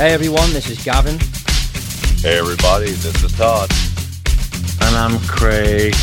Hey everyone, this is Gavin. Hey everybody, this is Todd. And I'm Craig.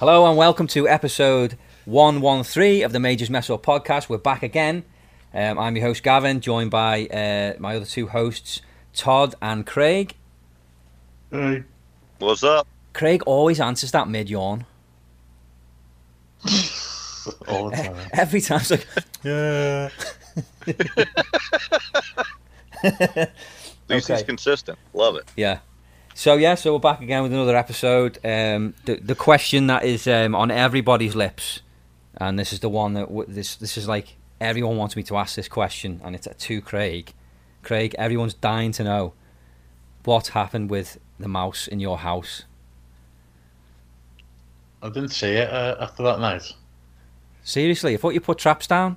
Hello and welcome to episode 113 of the Majors Mess Hall podcast. We're back again. Um, I'm your host Gavin, joined by uh, my other two hosts, Todd and Craig. Hey. What's up? Craig always answers that mid yawn. All the time. Every time it's like, yeah. At least Okay. he's consistent. Love it. yeah. So yeah, so we're back again with another episode. Um, the the question that is um, on everybody's lips, and this is the one that w- this this is like everyone wants me to ask this question, and it's to Craig. Craig, everyone's dying to know what happened with the mouse in your house. I didn't see it uh, after that night. Seriously, I thought you put traps down.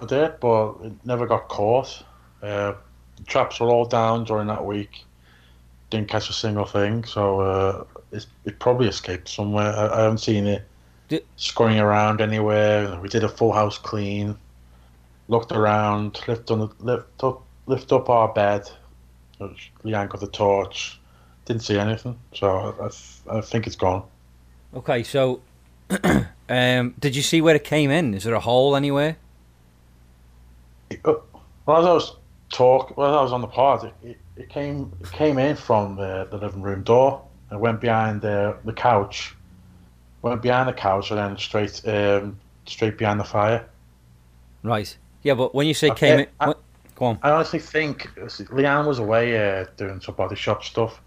I did, but it never got caught. Uh, the traps were all down during that week. Didn't catch a single thing, so uh, it probably escaped somewhere. I, I haven't seen it Did- scurrying around anywhere. We did a full house clean, looked around, lift, on the, lift, up, lift up our bed. Leanne got the torch. Didn't see anything, so I, I, th- I think it's gone. Okay, so um, did you see where it came in? Is there a hole anywhere? Uh, Well, as I was talk, well, I was on the pod, it, it, it came it came in from the, the living room door and went behind the the couch, went behind the couch and then straight um, straight behind the fire. Right. Yeah, but when you say Okay, came in, I- go on. I honestly think Leanne was away uh, doing some body shop stuff,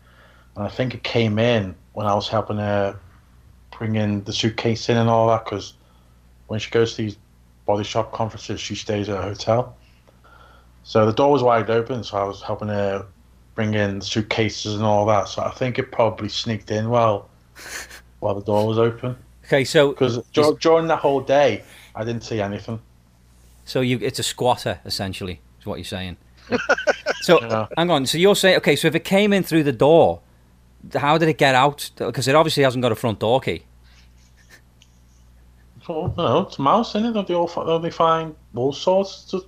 and I think it came in when I was helping her bring in the suitcase in and all that because when she goes to these body shop conferences, she stays at a hotel. So the door was wide open, so I was helping her bring in suitcases and all that. So I think it probably sneaked in while while the door was open Okay, so because dur- during that whole day I didn't see anything. so you it's a squatter essentially is what you're saying. so Yeah. hang on. So you're saying okay? So if it came in through the door, how did it get out? Because it obviously hasn't got a front door key. Well, no, it's a mouse in it. They all fi- don't they find all sorts to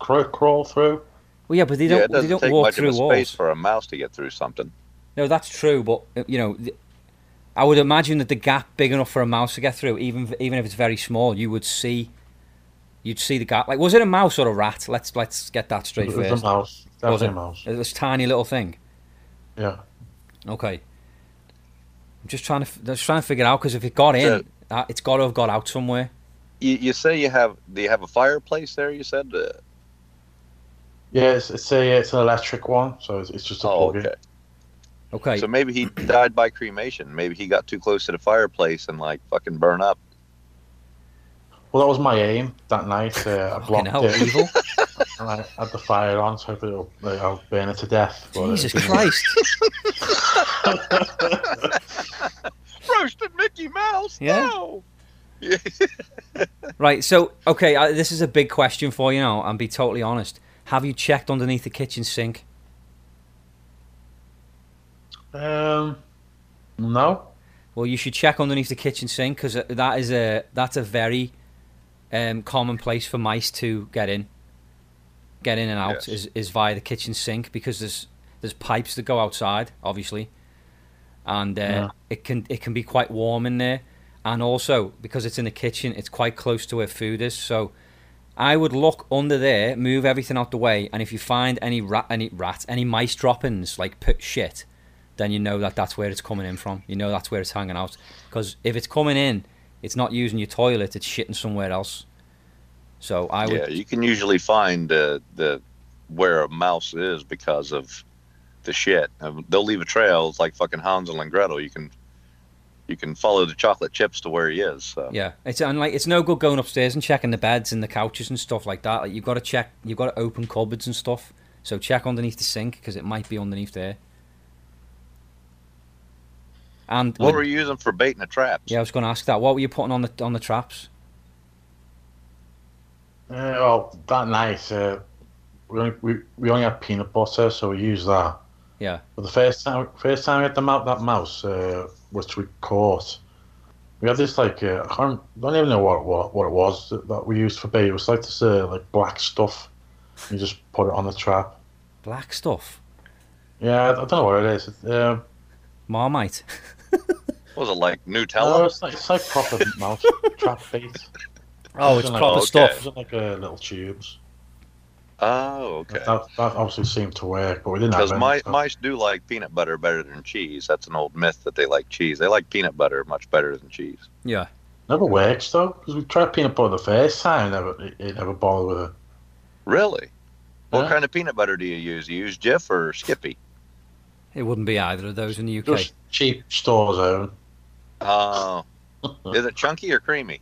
crawl, crawl through? Well, yeah, but they don't. it they doesn't don't take walk much of through a space for a mouse to get through something. No, that's true, but you know, th- I would imagine that the gap big enough for a mouse to get through, even if- even if it's very small, you would see. You'd see the gap. Like, was it a mouse or a rat? Let's let's get that straight It was a mouse. That Was was, it? a mouse. It This tiny little thing. Yeah. Okay. I'm just trying to f- just trying to figure out because if it got in, So- uh, it's got to have got out somewhere. You, you say you have? Do you have a fireplace there? You said. Uh, Yeah, it's, it's a it's an electric one, so it's, it's just a oh, plug in. okay. Okay. So maybe he died by cremation. Maybe he got too close to the fireplace and like fucking burn up. Well, that was my aim that night. Uh, I blocked hell, it evil. and I had the fire on, so hoping it'll, like, I'll burn it to death. but it Jesus didn't. Christ. Roasted Mickey Mouse. Yeah. No. Right. So, okay, uh, this is a big question for you now. And be totally honest. Have you checked underneath the kitchen sink? Um, no. Well, you should check underneath the kitchen sink because that is a that's a very um, common place for mice to get in, get in and out Yes. is, is via the kitchen sink because there's there's pipes that go outside, obviously, and uh, Yeah. it can it can be quite warm in there, and also because it's in the kitchen, it's quite close to where food is. So, I would look under there, move everything out the way, and if you find any rat, any rat, any mice droppings like put shit, then you know that that's where it's coming in from. You know that's where it's hanging out. Because if it's coming in, it's not using your toilet; it's shitting somewhere else. So I would. Yeah, you can usually find uh, the where a mouse is because of the shit. They'll leave a trail. It's like fucking Hansel and Gretel. You can you can follow the chocolate chips to where he is. So. Yeah, it's unlike it's no good going upstairs and checking the beds and the couches and stuff like that. Like you've got to check, you've got to open cupboards and stuff. So check underneath the sink because it might be underneath there. And What were you using for baiting the traps? yeah, I was going to ask that. What were you putting on the on the traps? Uh, well, that night, uh, we, only, we, we only had peanut butter, so we used that. Yeah. But the first time, first time we had the mou- that mouse, uh, which we caught, we had this like uh, I can't, don't even know what what, what it was that, that we used for bait. It was like this uh, like black stuff. You just put it on the trap. Black stuff, Yeah, I, I don't know what it is. It, uh, Marmite. Was it like no, Nutella? it's like it's like proper mouse trap bait. Oh, it's Something like- proper okay. stuff. It's like uh, little tubes. Oh, okay. That, that obviously seemed to work, but we didn't have Because any, my, so- mice do like peanut butter better than cheese. That's an old myth that they like cheese. They like peanut butter much better than cheese. Yeah. Never works though, because we tried peanut butter the first time. Never, it, it never bothered with it. Really? What kind of peanut butter do you use? You use Jif or Skippy? It wouldn't be either of those in the UK. Just cheap stores own. Oh. is it chunky or creamy?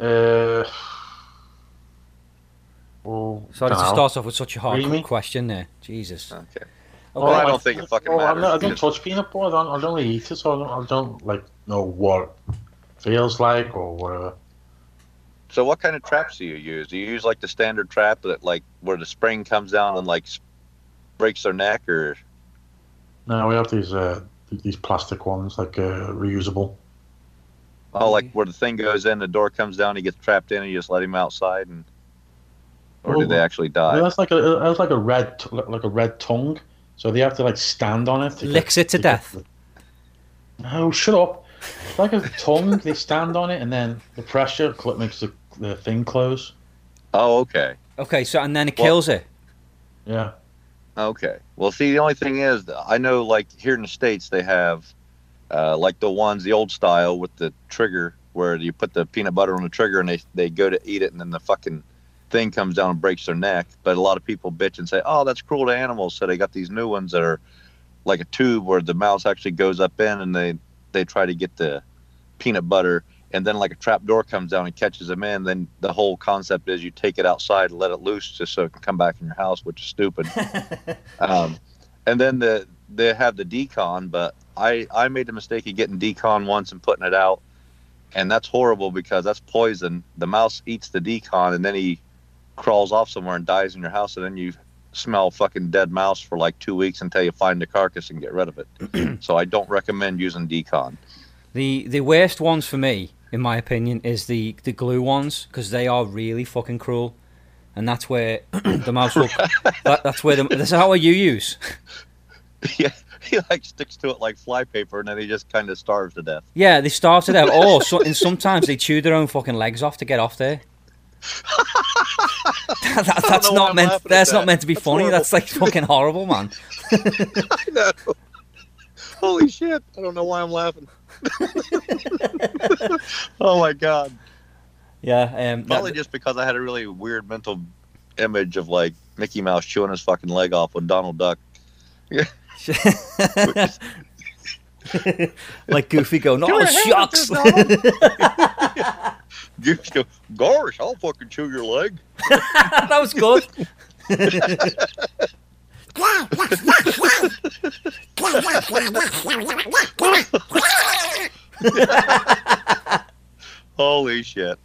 Uh, well, Sorry to start off with such a hard Creamy? question there. Jesus. Okay. Okay. Well, I don't think it fucking well, I'm not- I don't touch peanut butter. I don't, I don't really eat it, so I don't, I don't like know what it feels like or whatever. So what kind of traps do you use? Do you use like the standard trap that like where the spring comes down and like breaks their neck or No, we have these uh, these plastic ones, like uh, reusable. oh like where the thing goes in, the door comes down, he gets trapped in, and you just let him outside and or do they actually Yeah, die? that's like a that's like a red t- like a red tongue. So they have to like stand on it. to get- Licks it to get death. the- No, shut up. It's like a tongue. They stand on it, and then the pressure cl- makes the, the thing close. Oh, okay. Okay, so and then it Well- kills it. Yeah. Okay. Well, see, the only thing is, I know, like here in the states, they have, uh, like the ones, the old style with the trigger, where you put the peanut butter on the trigger and they they go to eat it, and then the fucking thing comes down and breaks their neck. But a lot of people bitch and say, "Oh, that's cruel to animals." So they got these new ones that are like a tube where the mouse actually goes up in, and they they try to get the peanut butter. And then, like a trap door comes down and catches them in. Then the whole concept is you take it outside and let it loose just so it can come back in your house, which is stupid. Um, and then the they have the d-CON, but I I made the mistake of getting d-CON once and putting it out, and that's horrible because that's poison. The mouse eats the d-CON and then he crawls off somewhere and dies in your house, and then you smell fucking dead mouse for like two weeks until you find the carcass and get rid of it. so I don't recommend using d-CON. The the worst ones for me, in my opinion, is the the glue ones because they are really fucking cruel, and that's where the mouse will. that, that's where the. That's how you use. yeah, he like sticks to it like flypaper, and then he just kind of starves to death. Yeah, they started out. Or so, and sometimes they chew their own fucking legs off to get off there. That- that- that's not meant. laughing at That's not meant to be That's funny. horrible. That's like fucking horrible, man. I know. Holy shit! I don't know why I'm laughing. oh my god! Yeah. Um, that- Probably just because I had a really weird mental image of like Mickey Mouse chewing his fucking leg off with Donald Duck. like Goofy going, Give oh me shucks. With You go, gosh, I'll fucking chew your leg. that was good. Holy shit!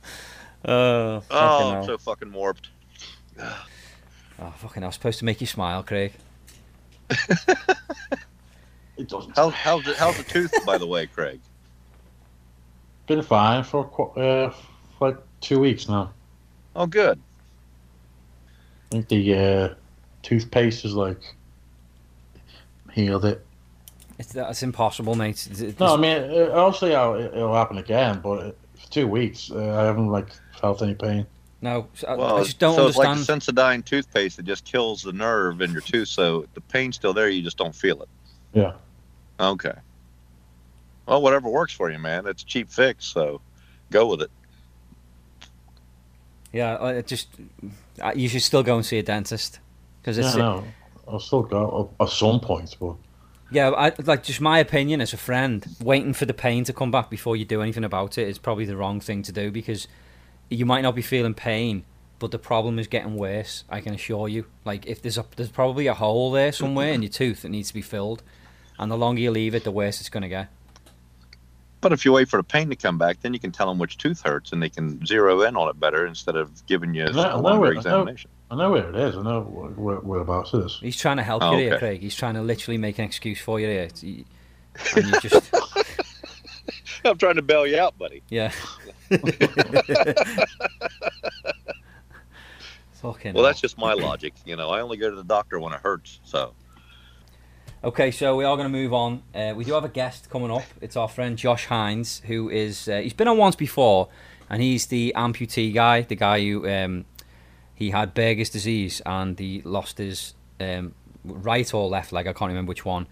Oh, Oh, I'm hell. so fucking warped. oh, fucking! I was supposed to make you smile, Craig. It doesn't. How, how's the, how's the tooth, by the way, Craig? Been fine for qu- uh, for like two weeks now. Oh, good. I think the uh, toothpaste is like healed it. It's that's impossible, mate. It's- it's- No, I mean, uh, obviously it'll, it'll happen again, but uh, for two weeks uh, I haven't like felt any pain. no, I- Well, I just don't so it's understand. like the Sensodyne toothpaste that just kills the nerve in your tooth, so the pain's still there, you just don't feel it. Yeah. Okay. Well, whatever works for you, man. It's a cheap fix, so go with it. Yeah, I it just you should still go and see a dentist because Yeah, it's no, I'll still go at some point, but Yeah, I, like just my opinion as a friend, waiting for the pain to come back before you do anything about it is probably the wrong thing to do because you might not be feeling pain, but the problem is getting worse. I can assure you. Like if there's a there's probably a hole there somewhere in your tooth that needs to be filled, and the longer you leave it, the worse it's going to get. But if you wait for the pain to come back, then you can tell them which tooth hurts, and they can zero in on it better instead of giving you I know- I a know longer it, I know. examination. I know where it is. I know where, whereabouts it is. He's trying to help Oh, you here. Craig. He's trying to literally make an excuse for you here. You- and you just I'm trying to bail you out, buddy. yeah. Fucking Well, hell. that's just my logic. You know, I only go to the doctor when it hurts. So Okay, so we are going to move on. Uh, we do have a guest coming up. It's our friend Josh Hines, who is uh, he's been on once before, and he's the amputee guy, the guy who um, he had Buerger's disease and he lost his um, right or left leg. I can't remember which one,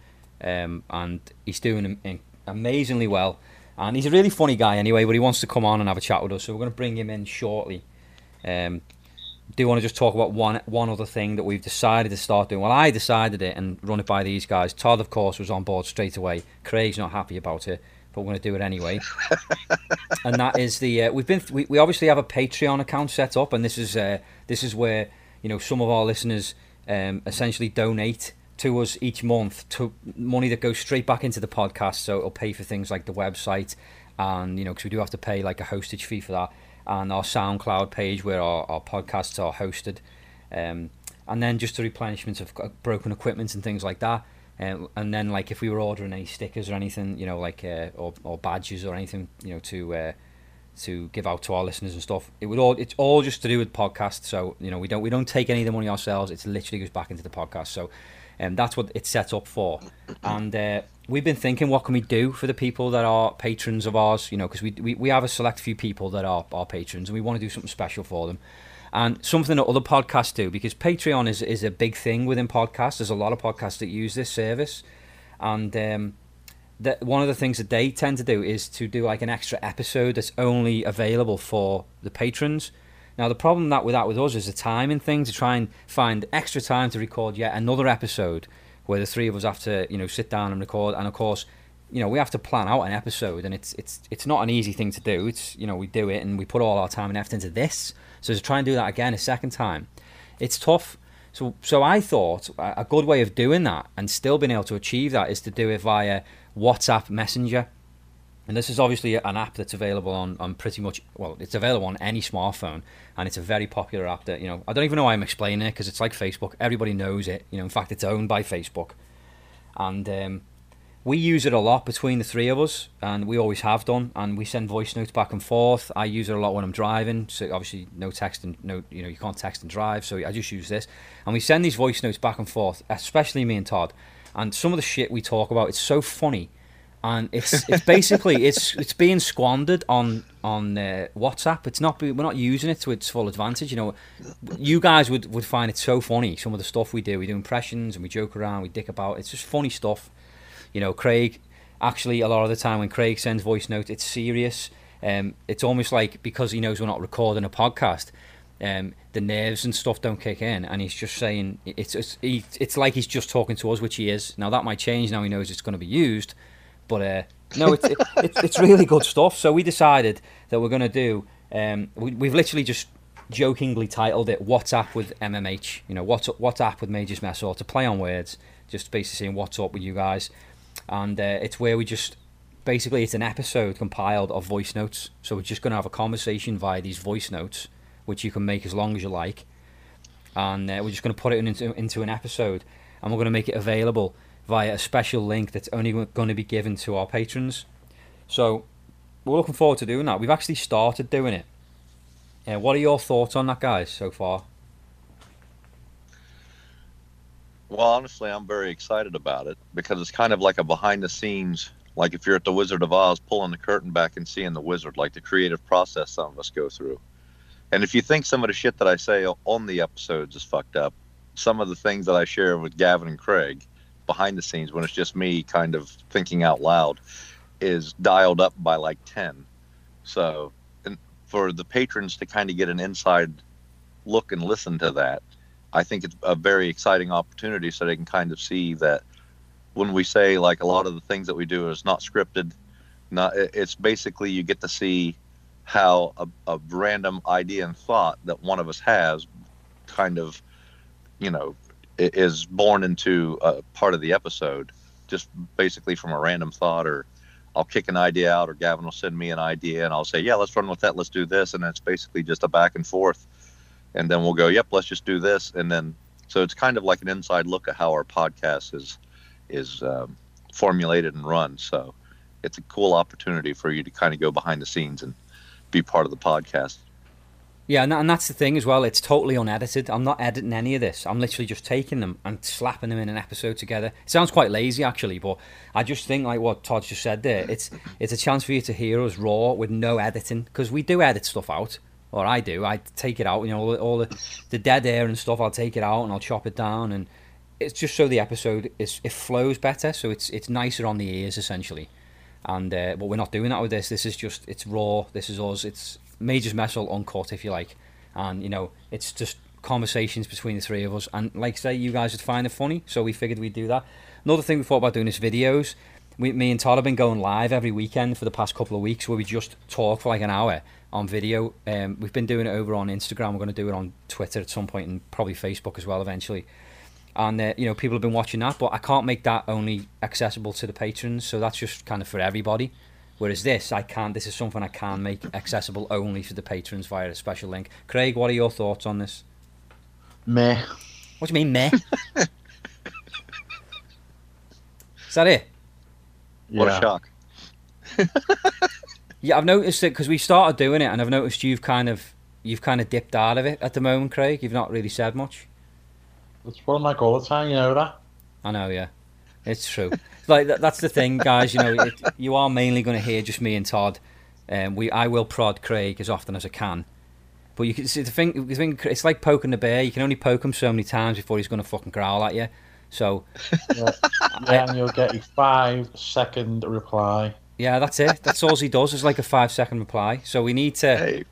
um, and he's doing am- am- amazingly well. And he's a really funny guy anyway, but he wants to come on and have a chat with us, so we're going to bring him in shortly. Um, do want to just talk about one one other thing that we've decided to start doing. Well, I decided it and run it by these guys. Todd, of course, was on board straight away. Craig's not happy about it, but we're going to do it anyway. and that is the uh, we've been we, we obviously have a Patreon account set up, and this is uh, this is where you know some of our listeners um, essentially donate to us each month to money that goes straight back into the podcast. So it'll pay for things like the website, and you know because we do have to pay like a hostage fee for that, and our SoundCloud page where our, our podcasts are hosted, um, and then just the replenishment of broken equipment and things like that. Uh, and then like if we were ordering any stickers or anything, you know, like uh, or, or badges or anything, you know, to uh, to give out to our listeners and stuff. It would all it's all just to do with podcasts. So you know we don't we don't take any of the money ourselves. It's literally goes back into the podcast. So um, that's what it's set up for. And uh, we've been thinking, what can we do for the people that are patrons of ours? You know, because we, we we have a select few people that are our patrons, and we want to do something special for them. And something that other podcasts do, because Patreon is, is a big thing within podcasts. There's a lot of podcasts that use this service. And um, that one of the things that they tend to do is to do like an extra episode that's only available for the patrons. Now the problem that with that with us is the timing thing to try and find extra time to record yet another episode where the three of us have to you know sit down and record. And of course you know we have to plan out an episode and it's it's it's not an easy thing to do. It's you know we do it and we put all our time and effort into this. So to try and do that again a second time it's tough. So so I thought a a good way of doing that and still being able to achieve that is to do it via WhatsApp Messenger and this is obviously an app that's available on, on pretty much well it's available on any smartphone and it's a very popular app that you know i don't even know why i'm explaining it because it's like facebook. Everybody knows it. You know in fact it's owned by facebook. And um, we use it a lot between the three of us and we always have done and we send voice notes back and forth. I use it a lot when i'm driving so obviously no text and no you know you can't text and drive so i just use this. And we send these voice notes back and forth especially me and todd. And some of the shit we talk about it's so funny and it's it's basically it's it's being squandered on on uh, WhatsApp. It's not we're not using it to its full advantage. You know, you guys would would find it so funny. Some of the stuff we do, we do impressions and we joke around, we dick about. It's just funny stuff. You know, Craig. Actually, a lot of the time when Craig sends voice notes, it's serious. Um, it's almost like because he knows we're not recording a podcast. Um, the nerves and stuff don't kick in, and he's just saying it's it's he, it's like he's just talking to us, which he is. Now that might change. Now he knows it's going to be used, but uh, no, it's it, it's it's really good stuff. So we decided that we're going to do. Um, we, we've literally just jokingly titled it "WhatsApp with MMH." You know, what's WhatsApp with Majors Mess Hall to play on words, just basically saying what's up with you guys, and uh, it's where we just basically it's an episode compiled of voice notes. So we're just going to have a conversation via these voice notes, which you can make as long as you like, and uh, we're just going to put it into into an episode, and we're going to make it available via a special link that's only going to be given to our patrons. So we're looking forward to doing that. We've actually started doing it. Uh, what are your thoughts on that, guys, so far? Well, honestly, I'm very excited about it because it's kind of like a behind the scenes, like if you're at the Wizard of Oz, pulling the curtain back and seeing the wizard, like the creative process some of us go through. And if you think some of the shit that I say on the episodes is fucked up, some of the things that I share with Gavin and Craig behind the scenes when it's just me kind of thinking out loud is dialed up by like 10. So, and for the patrons to kind of get an inside look and listen to that, I think it's a very exciting opportunity so they can kind of see that when we say like a lot of the things that we do is not scripted. Not it's basically you get to see how a, a random idea and thought that one of us has kind of you know is born into a part of the episode just basically from a random thought or I'll kick an idea out or Gavin will send me an idea and I'll say, yeah, let's run with that. Let's do this. And it's basically just a back and forth. And then we'll go, yep, let's just do this. And then, so it's kind of like an inside look at how our podcast is, is um, formulated and run. So it's a cool opportunity for you to kind of go behind the scenes and be part of the podcast. Yeah, and, that, and that's the thing as well. It's totally unedited. I'm not editing any of this. I'm literally just taking them and slapping them in an episode together. It sounds quite lazy actually, but I just think like what Todd just said there. It's it's a chance for you to hear us raw with no editing because we do edit stuff out, or I do. I take it out. You know, all, the, all the the dead air and stuff. I'll take it out and I'll chop it down, and it's just so the episode is it flows better. So it's it's nicer on the ears essentially. And uh, but we're not doing that with this. This is just it's raw. This is us. It's Major's Mess Hall uncut, if you like, and you know it's just conversations between the three of us. And like I say, you guys would find it funny, so we figured we'd do that. Another thing we thought about doing is videos. We, me and Todd have been going live every weekend for the past couple of weeks, where we just talk for like an hour on video. Um, we've been doing it over on Instagram. We're going to do it on Twitter at some point, and probably Facebook as well eventually. And uh, you know, people have been watching that, but I can't make that only accessible to the patrons, so that's just kind of for everybody. Whereas this, I can't. This is something I can make accessible only for the patrons via a special link. Craig, what are your thoughts on this? Meh. What do you mean, meh? is that it? What a shock. Yeah, I've noticed it because we started doing it, and I've noticed you've kind of you've kind of dipped out of it at the moment, Craig. You've not really said much. That's what I'm like all the time, you know that? I know, yeah, it's true. like that, that's the thing, guys. You know, it, you are mainly going to hear just me and Todd. Um, we I will prod Craig as often as I can, but you can see the thing. The thing it's like poking the bear. You can only poke him so many times before he's going to fucking growl at you. So Yeah, yeah, and you'll get a five second reply. yeah, that's it. That's all he does. Is like a five second reply. So we need to. Hey,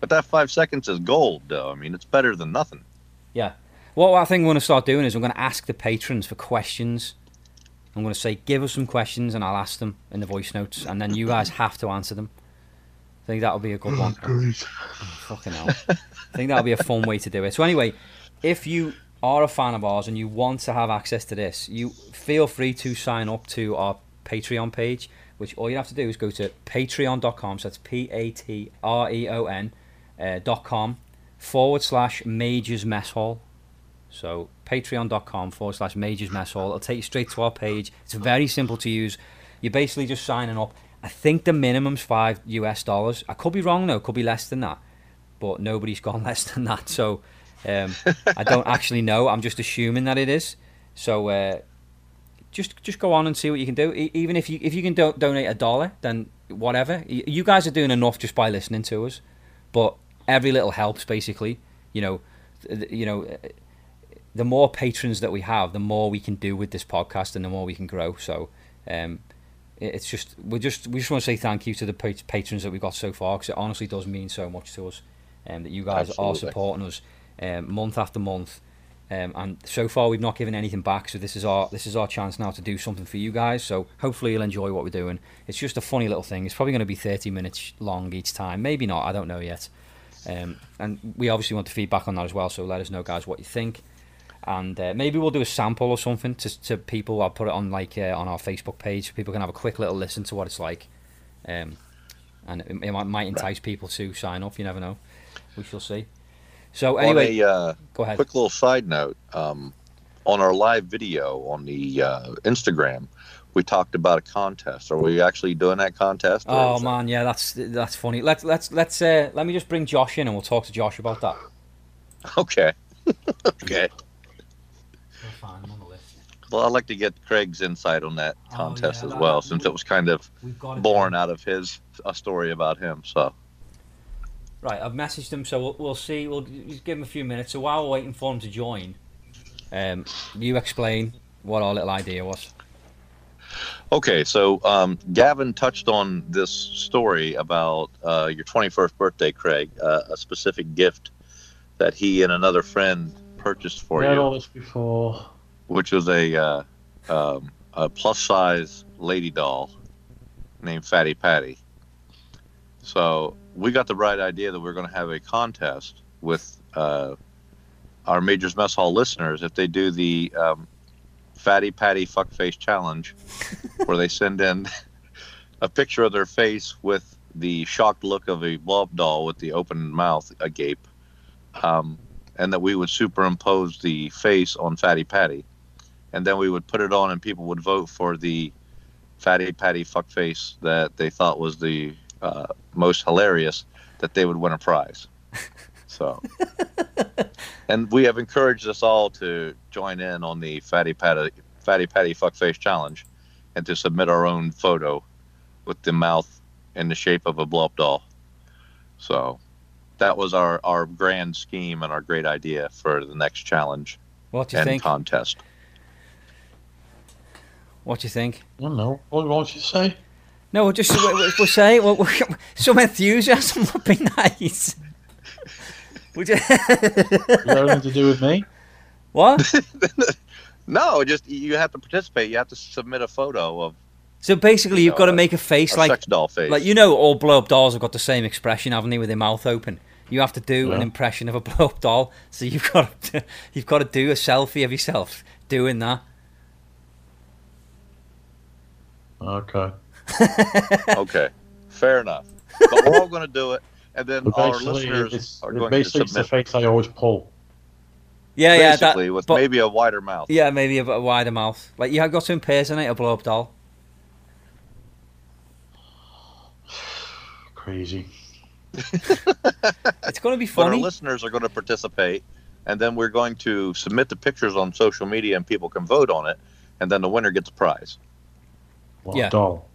but that five seconds is gold, though. I mean, it's better than nothing. Yeah. What I think we're going to start doing is we're going to ask the patrons for questions. I'm going to say, give us some questions, and I'll ask them in the voice notes, and then you guys have to answer them. I think that'll be a good one. Fucking hell. I think that'll be a fun way to do it. So anyway, if you are a fan of ours and you want to have access to this, you feel free to sign up to our Patreon page, which all you have to do is go to patreon.com, so that's P-A-T-R-E-O-N uh, dot com forward slash Majors Mess Hall. So patreon.com forward slash Majors Mess Hall. It'll take you straight to our page. It's very simple to use. You're basically just signing up. I think the minimum's five US dollars. I could be wrong though, could be less than that. But nobody's gone less than that. So um, I don't actually know. I'm just assuming that it is. So uh, just just go on and see what you can do. E- even if you if you can do- donate a dollar, then whatever. Y- You guys are doing enough just by listening to us. But every little helps basically. You know, th- th- you know, uh, the more patrons that we have, the more we can do with this podcast, and the more we can grow. So, um, it's just we just we just want to say thank you to the patrons that we've got so far because it honestly does mean so much to us, and that you guys are supporting us um, month after month. Um, and so far we've not given anything back, so this is our this is our chance now to do something for you guys. So hopefully you'll enjoy what we're doing. It's just a funny little thing. It's probably going to be thirty minutes long each time, maybe not. I don't know yet. Um, and we obviously want the feedback on that as well. So let us know, guys, what you think. And uh, maybe we'll do a sample or something to, to people. I'll put it on like uh, on our Facebook page. so People can have a quick little listen to what it's like, um, and it, it might, might entice people to sign up. You never know. We shall see. So anyway, a uh, go ahead. quick little side note, um, on our live video on the uh, Instagram, we talked about a contest. Are we actually doing that contest? Oh man, yeah, that's that's funny. Let's let's let's uh, let me just bring Josh in and we'll talk to Josh about that. Okay. okay. Fine, I'm on the list. Well, I'd like to get Craig's insight on that Oh, contest yeah, as well, since it was kind of born out of his a story about him. So Right, I've messaged him, so we'll, we'll see. We'll just give him a few minutes. So while we're waiting for him to join, um, you explain what our little idea was. Okay, so um, Gavin touched on this story about uh, your 21st birthday, Craig, uh, a specific gift that he and another friend purchased for you, all this before. which was a uh, um, a plus size lady doll named Fatty Patty. So we got the right idea that we're going to have a contest with uh, our Majors Mess Hall listeners if they do the um, Fatty Patty Fuckface Challenge, where they send in a picture of their face with the shocked look of a blow up doll with the open mouth agape, um, and that we would superimpose the face on Fatty Patty, and then we would put it on, and people would vote for the Fatty Patty fuckface that they thought was the uh, most hilarious, that they would win a prize. So, and we have encouraged us all to join in on the Fatty Patty Fatty Patty fuckface challenge, and to submit our own photo with the mouth in the shape of a blow up doll. So that was our, our grand scheme and our great idea for the next challenge What do you and think? contest. What do you think? I don't know. What won't you say? No, we'll just we'll, we'll say well, we'll- some enthusiasm would be nice. Would you? You got anything to do with me? what? No, just you have to participate. You have to submit a photo of So basically, you've got to make a face a like sex doll face. like you know, all blow up dolls have got the same expression, haven't they, with their mouth open? You have to do an impression of a blow up doll. So you've got to, you've got to do a selfie of yourself doing that. Okay. okay, fair enough. But we're all going to do it, and then But our listeners it's, are it going to basically it's the face I always pull. Yeah, yeah, basically with but- maybe a wider mouth. Yeah, maybe a, bit wider mouth. Like you have got to impersonate a blow up doll. Crazy. It's going to be But our listeners are going to participate, and then we're going to submit the pictures on social media, and people can vote on it, and then the winner gets a prize. What Yeah. a doll.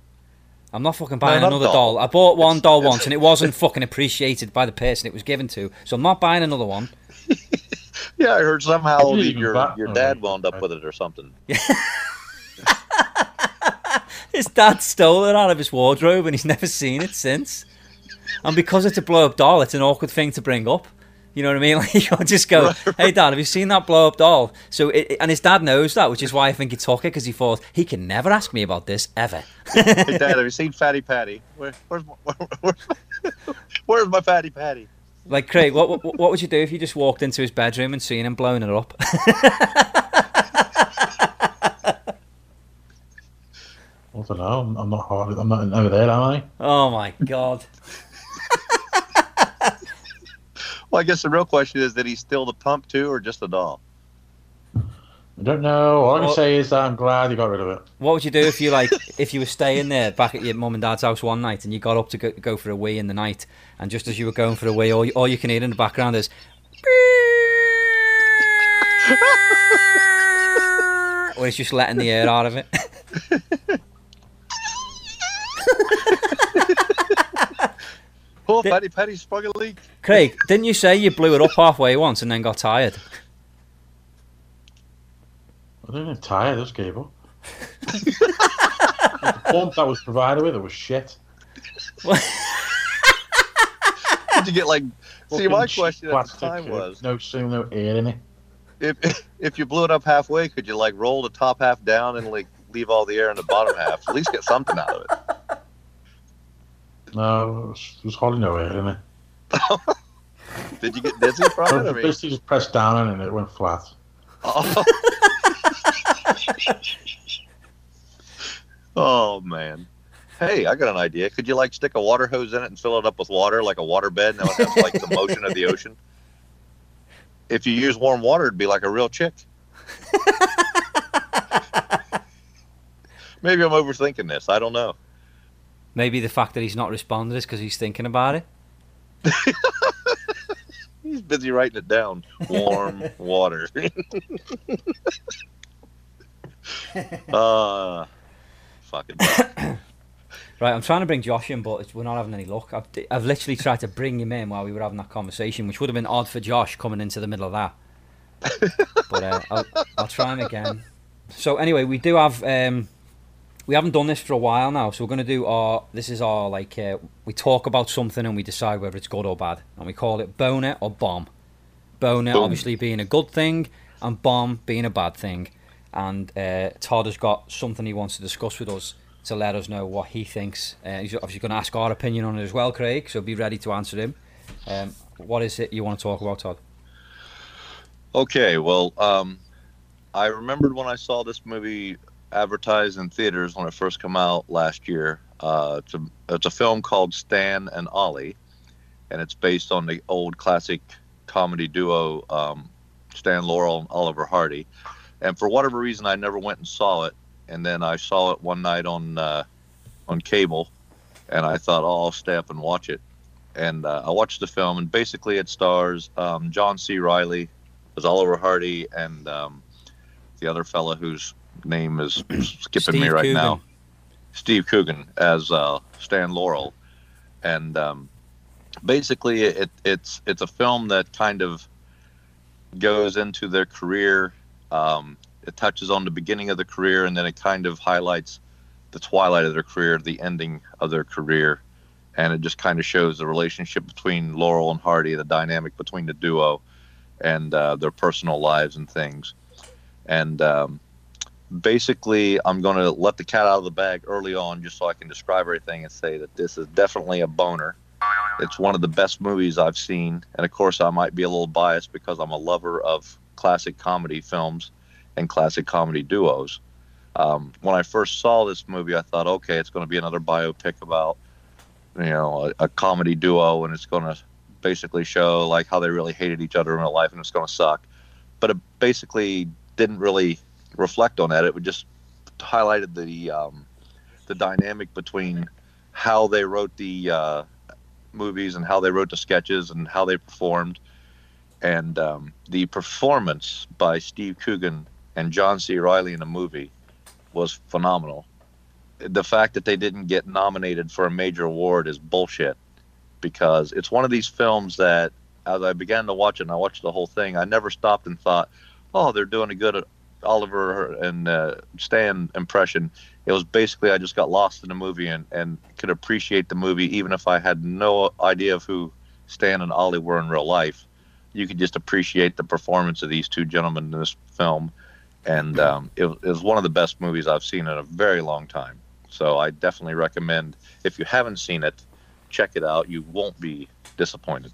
I'm not fucking buying not another doll. doll. I bought one It's- doll it's- once and it wasn't fucking appreciated by the person it was given to. So I'm not buying another one. Yeah, I heard somehow didn't the- your buy- your dad wound up with it or something. His dad stole it out of his wardrobe and he's never seen it since. And because it's a blow up doll, it's an awkward thing to bring up. You know what I mean? Like you can't just go, "Hey, dad, have you seen that blow up doll?" So, it, it- and his dad knows that, which is why I think he took it because he thought he can never ask me about this ever. hey, Dad, have you seen Fatty Patty? Where, where's my, where, where's, where's my Fatty Patty? Like Craig, what, what what would you do if you just walked into his bedroom and seen him blowing it up? I don't know. I'm, I'm not hard. I'm not over there, am I? oh my god! Well, I guess the real question is, did he steal the pump too, or just the doll? I don't know. All I can Well- say is that I'm glad you got rid of it. What would you do if you like if you were staying there back at your mum and dad's house one night and you got up to go, go for a wee in the night and just as you were going for a wee, all you, all you can hear in the background is. or it's just letting the air out of it. Oh, Did- Fatty Patty sprung a leak. Craig, didn't you say you blew it up halfway once and then got tired? I didn't get tired. I just gave the pump that was provided with it was shit. Did you get like? See, my question at the plastic, time was, no steam, no air in it. if if you blew it up halfway, could you like roll the top half down and like leave all the air in the bottom half? At least get something out of it. No, it was, there was hardly no air in it. Did you get dizzy from it? I I basically just pressed down on it and it went flat. oh. Oh, man. Hey, I got an idea. Could you like stick a water hose in it and fill it up with water like a water bed? Now it has like the motion of the ocean. If you use warm water, it'd be like a real chick. Maybe I'm overthinking this. I don't know. Maybe the fact that he's not responded is because he's thinking about it. He's busy writing it down. Warm water. uh, fucking. Right, I'm trying to bring Josh in, but we're not having any luck. I've, I've literally tried to bring him in while we were having that conversation, which would have been odd for Josh coming into the middle of that. but uh, I'll, I'll try him again. So anyway, we do have um, we haven't done this for a while now, so we're going to do our. This is our like uh, we talk about something and we decide whether it's good or bad, and we call it boner or bomb. Boner Boom. obviously being a good thing, and bomb being a bad thing. and uh, Todd has got something he wants to discuss with us to let us know what he thinks. Uh, he's obviously going to ask our opinion on it as well, Craig. So be ready to answer him. Um, what is it you want to talk about, Todd? Okay, well, um, I remembered when I saw this movie advertised in theaters when it first came out last year. Uh, it's, a, it's a film called Stan and Ollie, and it's based on the old classic comedy duo um, Stan Laurel and Oliver Hardy. And for whatever reason, I never went and saw it. And then I saw it one night on uh, on cable, and I thought, oh, I'll stay up and watch it. And uh, I watched the film, and basically it stars um, John C. Reilly as Oliver Hardy and um, the other fella whose name is skipping Steve me right Coogan. now, Steve Coogan as uh, Stan Laurel, and um, basically it, it's it's a film that kind of goes into their career. Um, it touches on the beginning of the career, and then it kind of highlights the twilight of their career, the ending of their career, and it just kind of shows the relationship between Laurel and Hardy, the dynamic between the duo, and uh, their personal lives and things. And um, basically, I'm going to let the cat out of the bag early on, just so I can describe everything and say that this is definitely a boner. It's one of the best movies I've seen, and of course, I might be a little biased because I'm a lover of classic comedy films and classic comedy duos. Um, when I first saw this movie, I thought, okay, it's going to be another biopic about, you know, a, a comedy duo, and it's going to basically show like how they really hated each other in real life, and it's going to suck. But it basically didn't really reflect on that. It would just highlighted the um, the dynamic between how they wrote the uh, movies and how they wrote the sketches and how they performed, and um, the performance by Steve Coogan and John C. Reilly in the movie was phenomenal. The fact that they didn't get nominated for a major award is bullshit because it's one of these films that as I began to watch it and I watched the whole thing, I never stopped and thought, oh, they're doing a good Oliver and uh, Stan impression. It was basically I just got lost in the movie and, and could appreciate the movie even if I had no idea of who Stan and Ollie were in real life. You could just appreciate the performance of these two gentlemen in this film, and um, it, it was one of the best movies I've seen in a very long time. So I definitely recommend if you haven't seen it, check it out. You won't be disappointed.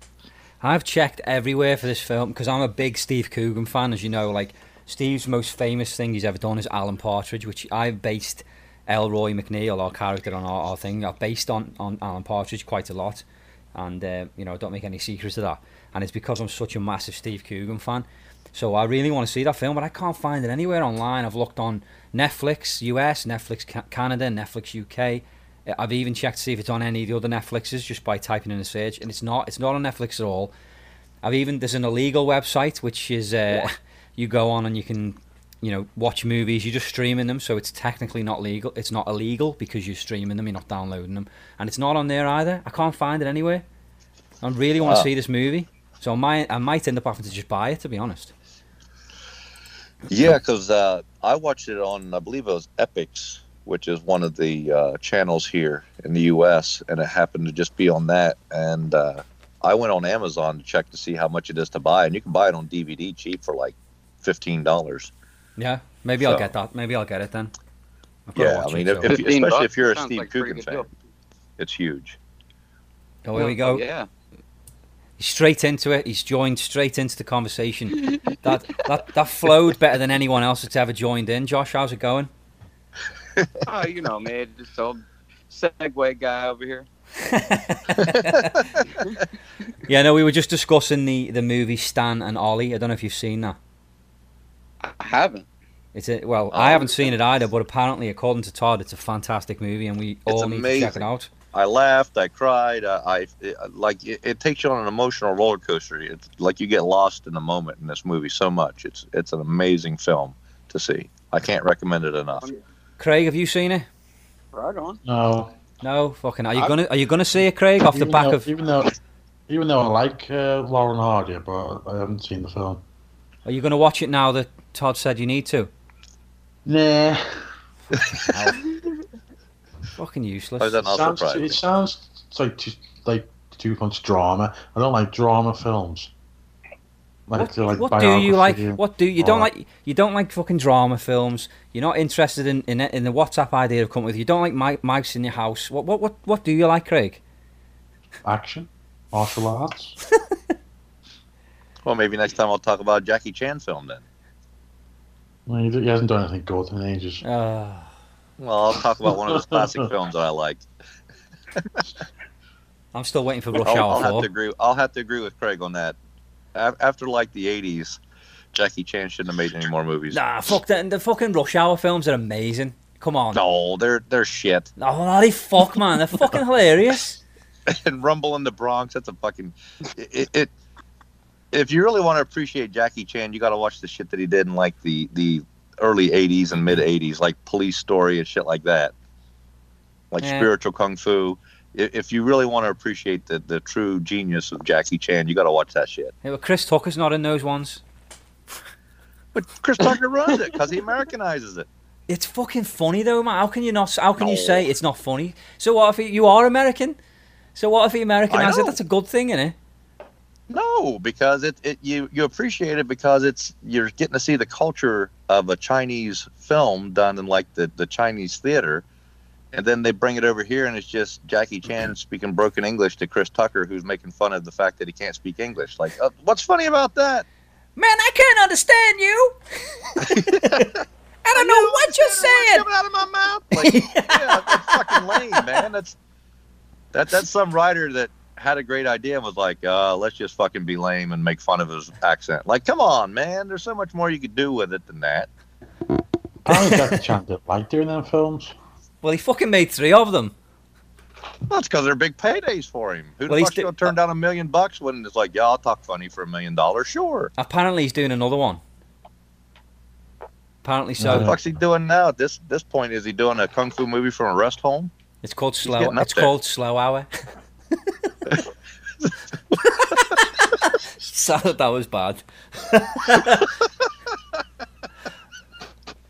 I've checked everywhere for this film because I'm a big Steve Coogan fan, as you know. Like Steve's most famous thing he's ever done is Alan Partridge, which I've based Elroy McNeil, our character on our, our thing, I've based on, on Alan Partridge quite a lot. And, uh, you know, don't make any secrets of that. And it's because I'm such a massive Steve Coogan fan. So I really want to see that film, but I can't find it anywhere online. I've looked on Netflix US, Netflix Canada, Netflix UK. I've even checked to see if it's on any of the other Netflixes just by typing in a search, and it's not. It's not on Netflix at all. I've even there's an illegal website which is uh, you go on and you can you know watch movies. You're just streaming them, so it's technically not legal. It's not illegal because you're streaming them. You're not downloading them, and it's not on there either. I can't find it anywhere. I really want to Ah. see this movie, so I might I might end up having to just buy it to be honest. Yeah, because uh, I watched it on, I believe it was Epix which is one of the uh, channels here in the U.S., and it happened to just be on that. And uh, I went on Amazon to check to see how much it is to buy, and you can buy it on DVD cheap for like fifteen dollars. Yeah, maybe I'll get that. Maybe I'll get it then. I've got to Yeah, I mean, it, if, so- if, especially bucks if you're a Steve like Coogan fan, deal. it's huge. oh, here we go. Yeah. He's straight into it. He's joined straight into the conversation. that that that flowed better than anyone else that's ever joined in. Josh, how's it going? Oh, you know, man, just old Segway guy over here. Yeah, no, we were just discussing the the movie Stan and Ollie. I don't know if you've seen that. I haven't. It's a well, Oh, I haven't seen it either, but apparently, according to Todd, it's a fantastic movie, and we all need to check it out. I laughed, I cried, I, I it, like it, it takes you on an emotional roller coaster. It's like you get lost in the moment in this movie so much. It's it's an amazing film to see. I can't recommend it enough. Craig, have you seen it? Right on. No. No, fucking. Are you I- gonna Are you gonna see it, Craig? Off the back though, of. even though even though I like uh, Laurel and Hardy, but I haven't seen the film. Are you gonna watch it now that Todd said you need to? Nah. Fucking useless. Why not sounds, it sounds like too, like too much drama. I don't like drama films. Like, What, like what do you like? biography. What do you don't all like? You don't like fucking drama films. You're not interested in in, in the WhatsApp idea of coming with. You don't like mi- mics in your house. What what what what do you like, Craig? Action, martial arts. Well, maybe next time I'll talk about a Jackie Chan film then. Well, he, he hasn't done anything good in ages. Uh, Well, I'll talk about one of his classic films that I liked. I'm still waiting for Rush I'll, Hour I'll have to agree. I'll have to agree with Craig on that. After like the '80s, Jackie Chan shouldn't have made any more movies. Nah, fuck that. The fucking Rush Hour films are amazing. Come on. No, they're they're shit. Oh, holy fuck, man. They're fucking hilarious. and Rumble in the Bronx. That's a fucking it. it if you really want to appreciate Jackie Chan, you got to watch the shit that he did in like the the early '80s and mid '80s, like Police Story and shit like that, like Yeah. Spiritual Kung Fu. If you really want to appreciate the the true genius of Jackie Chan, you got to watch that shit. Yeah, but Chris Tucker's not in those ones. But Chris Tucker runs it because he Americanizes it. It's fucking funny though, man. How can you not? How can you say it's not funny? So what if he, you are American? So what if he Americanizes it? That's a good thing, isn't it? No, because it, it you you appreciate it because it's you're getting to see the culture of a Chinese film done in like the, the Chinese theater, and then they bring it over here and it's just Jackie Chan speaking broken English to Chris Tucker who's making fun of the fact that he can't speak English. Like, uh, what's funny about that? Man, I can't understand you. I don't know what you're saying. Coming out of my mouth. Like, yeah, that's fucking lame, man. That's that that's some writer that had a great idea and was like, uh, let's just fucking be lame and make fun of his accent. Like, come on, man. There's so much more you could do with it than that. I think Jackie Chan did like doing them films. Well, he fucking made three of them. That's because they're big paydays for him. Who the Well, he's fuck's gonna turn down a million bucks when it's like, yeah, I'll talk funny for a million dollars? Sure. Apparently, he's doing another one. Apparently, so What the Yeah. fuck's he doing now? At this this point, is he doing a kung fu movie from a rest home? it's called slow. getting It's there. called Slow Hour. so that was bad.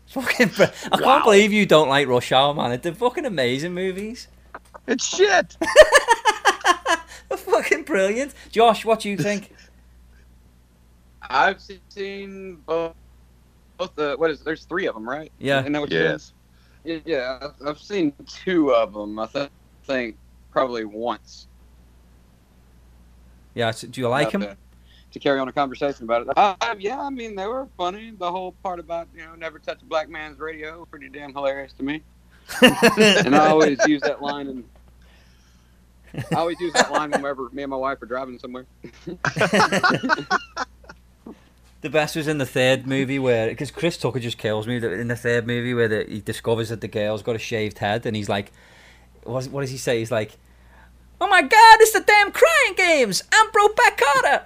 fucking, br- I can't believe you don't like Rush Hour, man. They're fucking amazing movies. It's shit. They're fucking brilliant. Josh, what do you think? I've seen both. Both the what is there's three of them, right? Yeah. Isn't that what? Yes. Yeah, yeah, I've- I've seen two of them. I th- think probably once. Yeah, so do you like him? To, to carry on a conversation about it. Uh, yeah, I mean they were funny. The whole part about you know never touch a black man's radio, pretty damn hilarious to me. And I always use that line and. I always use that line whenever me and my wife are driving somewhere. The best was in the third movie where, because Chris Tucker just kills me. In the third movie where the, he discovers that the girl's got a shaved head, and he's like, what, what does he say? He's like, "Oh my God, it's the damn crying games! I'm Brokeback Carter."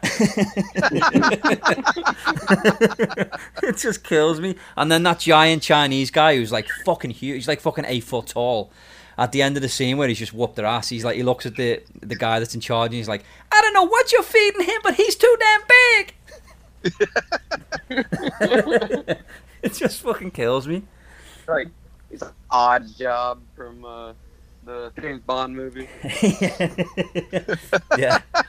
it just kills me. And then that giant Chinese guy who's like fucking huge, he's like fucking eight foot tall. At the end of the scene where he's just whooped their ass, he's like, he looks at the the guy that's in charge, and he's like, "I don't know what you're feeding him, but he's too damn big." it just fucking kills me. Right. It's an odd job from uh, the James Bond movie. yeah.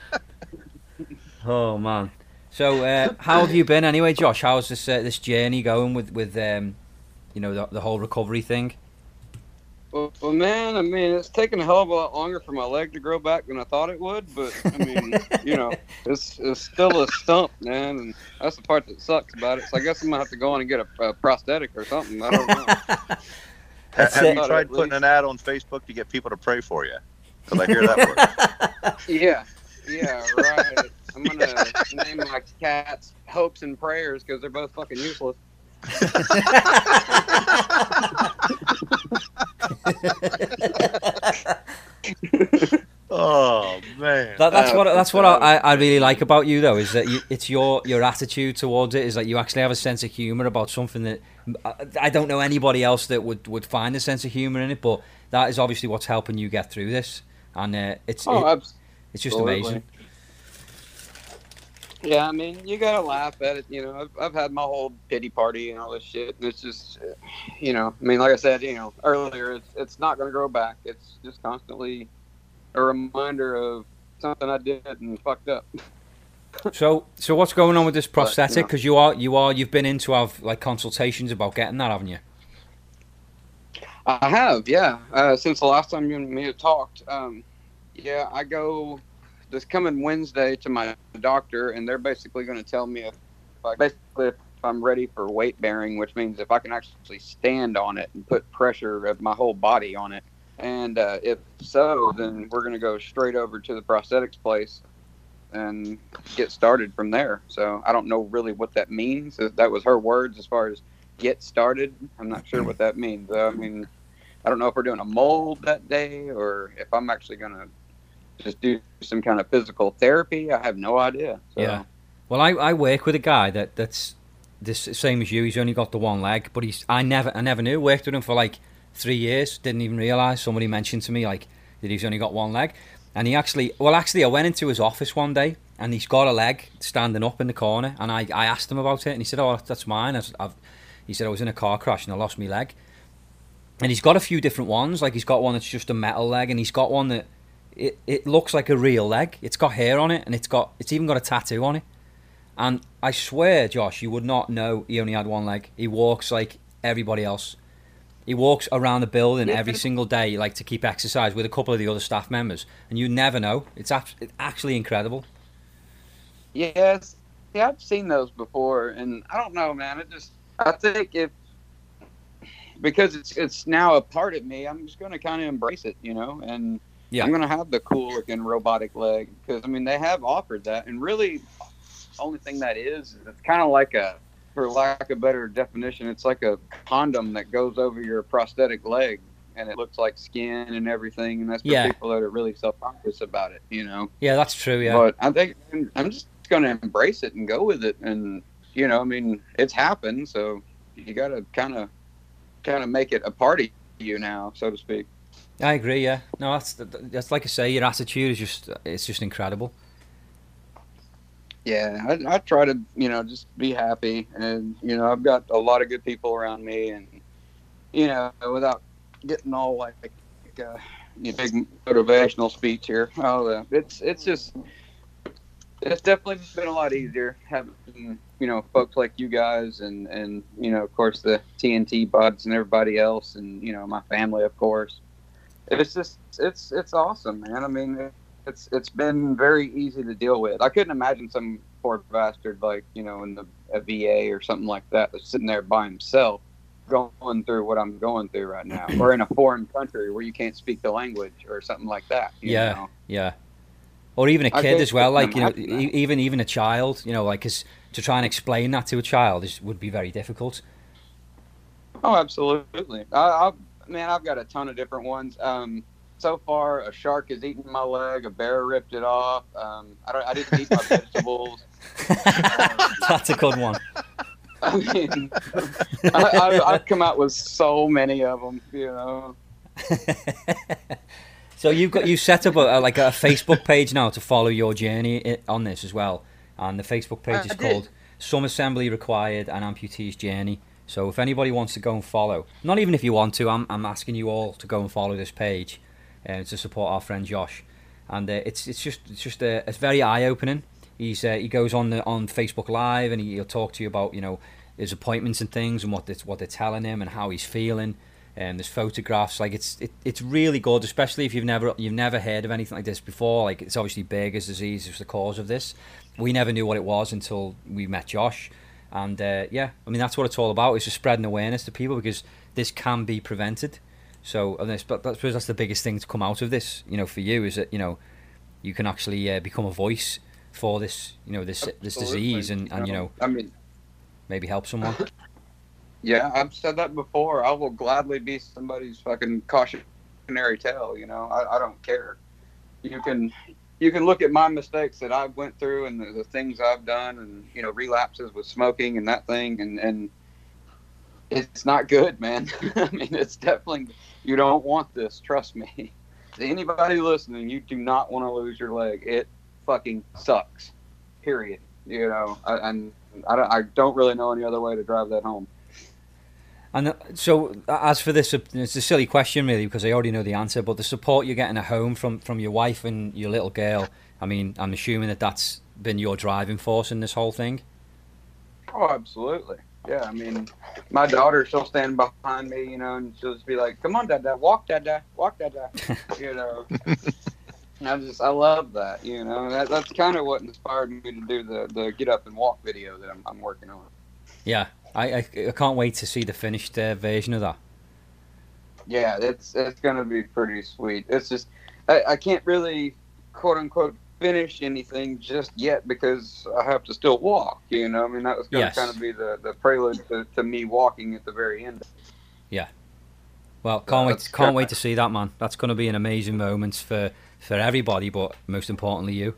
Oh man. So uh, how have you been anyway, Josh? How's this uh, this journey going with with um, you know the, the whole recovery thing? Well, well, man, I mean, it's taken a hell of a lot longer for my leg to grow back than I thought it would. But I mean, you know, it's it's still a stump, man, and that's the part that sucks about it. So I guess I'm gonna have to go on and get a, a prosthetic or something. I don't know. Ha- That's have it. you tried putting an ad on Facebook to get people to pray for you? Because I hear that works. yeah, yeah, right. I'm gonna name my cats hopes and prayers because they're both fucking useless. Oh man. That, that's Uh, what that's what I, I really like about you though is that you, it's your your attitude towards it is that you actually have a sense of humor about something that I, don't know anybody else that would, would find a sense of humor in it, but that is obviously what's helping you get through this, and uh, it's Oh, it- it's just amazing. Yeah, I mean, you gotta laugh at it. You know, I've, I've had my whole pity party and all this shit, and it's just, you know, I mean, like I said, you know, earlier, it's it's not gonna grow back. It's just constantly a reminder of something I did and fucked up. So, so what's going on with this prosthetic? Because you are, you are, you've been in to have like consultations about getting that, haven't you? I have, yeah. Uh, since the last time you and me had talked, um, yeah, I go this coming Wednesday to my doctor, and they're basically going to tell me if, I, basically, if I'm ready for weight bearing, which means if I can actually stand on it and put pressure of my whole body on it. And uh, if so, then we're going to go straight over to the prosthetics place and get started from there. So I don't know really what that means. That was her words as far as get started. I'm not sure what that means. I mean, I don't know if we're doing a mold that day or if I'm actually going to just do some kind of physical therapy. I have no idea. So, Yeah. Well, I, I work with a guy that that's the same as you. He's only got the one leg, but he's I never I never knew. Worked with him for like three years. Didn't even realize. Somebody mentioned to me like that he's only got one leg, and he actually well actually I went into his office one day and he's got a leg standing up in the corner, and I, I asked him about it, and he said, "Oh, that's mine." I, I've, he said I was in a car crash and I lost my leg, and he's got a few different ones. Like he's got one that's just a metal leg, and he's got one that it, it looks like a real leg. It's got hair on it, and it's got it's even got a tattoo on it. And I swear, Josh, you would not know he only had one leg. He walks like everybody else. He walks around the building every single day, like to keep exercise with a couple of the other staff members, and you never know. It's, abs- it's actually incredible. Yes. Yeah, I've seen those before, and I don't know, man. It just, I think if, because it's it's now a part of me, I'm just going to kind of embrace it, you know, and Yeah. I'm going to have the cool looking robotic leg because I mean they have offered that, and really, the only thing that is, is it's kind of like a, for lack of a better definition, it's like a condom that goes over your prosthetic leg. And it looks like skin and everything, and that's for Yeah. people that are really self-conscious about it, you know. Yeah, that's true. Yeah, But I think I'm just going to embrace it and go with it. And you know, I mean, it's happened, so you got to kind of, kind of make it a part of you now, so to speak. I agree. Yeah, no, that's that's like I say, your attitude is just it's just incredible. Yeah, I, I try to, you know, just be happy, and you know, I've got a lot of good people around me, and you know, without getting all like, uh, you know, big motivational speech here, oh, uh, it's it's just it's definitely been a lot easier having you know folks like you guys and and you know of course the TNT buds and everybody else and you know my family of course. It's just it's it's awesome, man. I mean, it's it's been very easy to deal with. I couldn't imagine some poor bastard like you know in the a VA or something like that that's sitting there by himself going through what I'm going through right now, or in a foreign country where you can't speak the language or something like that. you Yeah. know? Yeah, or even a kid as well. Like you know, e- even even a child. You know, like 'cause to try and explain that to a child is would be very difficult. Oh, absolutely. I, I man, I've got a ton of different ones. Um, so far, a shark has eaten my leg. A bear ripped it off. Um, I don't. I didn't eat my vegetables. That's a good one. I mean, I, I, I've come out with so many of them. You know. so you've got you set up a, a- like a Facebook page now to follow your journey on this as well, and the Facebook page I is did. called "Some Assembly Required: An Amputee's Journey." So if anybody wants to go and follow, not even if you want to, I'm I'm asking you all to go and follow this page, uh, to support our friend Josh, and uh, it's it's just it's just uh, it's very eye opening. He's uh, he goes on the on Facebook Live and he, he'll talk to you about you know his appointments and things and what they, what they're telling him and how he's feeling. And there's photographs like it's it, it's really good, especially if you've never you've never heard of anything like this before. Like it's obviously Buerger's disease is the cause of this. We never knew what it was until we met Josh, and uh, yeah, I mean that's what it's all about. It's just spreading awareness to people because this can be prevented. So and this, but I suppose that's the biggest thing to come out of this. You know, for you is that you know you can actually uh, become a voice for this you know this this disease and, and you know I mean, maybe help someone. yeah, I've said that before. I will gladly be somebody's fucking cautionary tale. You know, I, I don't care. You can you can look at my mistakes that I've went through and the, the things I've done and you know relapses with smoking and that thing and and it's not good, man. I mean, it's definitely you don't want this. Trust me. To anybody listening, you do not want to lose your leg. It fucking sucks. Period. You know, and I don't, I don't really know any other way to drive that home. And so, as for this, it's a silly question, really, because I already know the answer. But the support you're getting at home from from your wife and your little girl, I mean, I'm assuming that that's been your driving force in this whole thing. Oh, absolutely. Yeah, I mean, my daughter, she'll stand behind me, you know, and she'll just be like, "Come on, Dad, Dad, walk, Dad, Dad, walk, Dad, Dad," you know. I just, I love that, you know. That, that's kind of what inspired me to do the the get up and walk video that I'm, I'm working on. Yeah, I, I, I can't wait to see the finished uh, version of that. Yeah, it's it's gonna be pretty sweet. It's just, I, I can't really, quote unquote, finish anything just yet because I have to still walk. You know, I mean that was going to kind of be the, the prelude to, to me walking at the very end. Yeah. Well, can't wait, can't good. wait to see that, man. That's going to be an amazing moment for for everybody, but most importantly, you.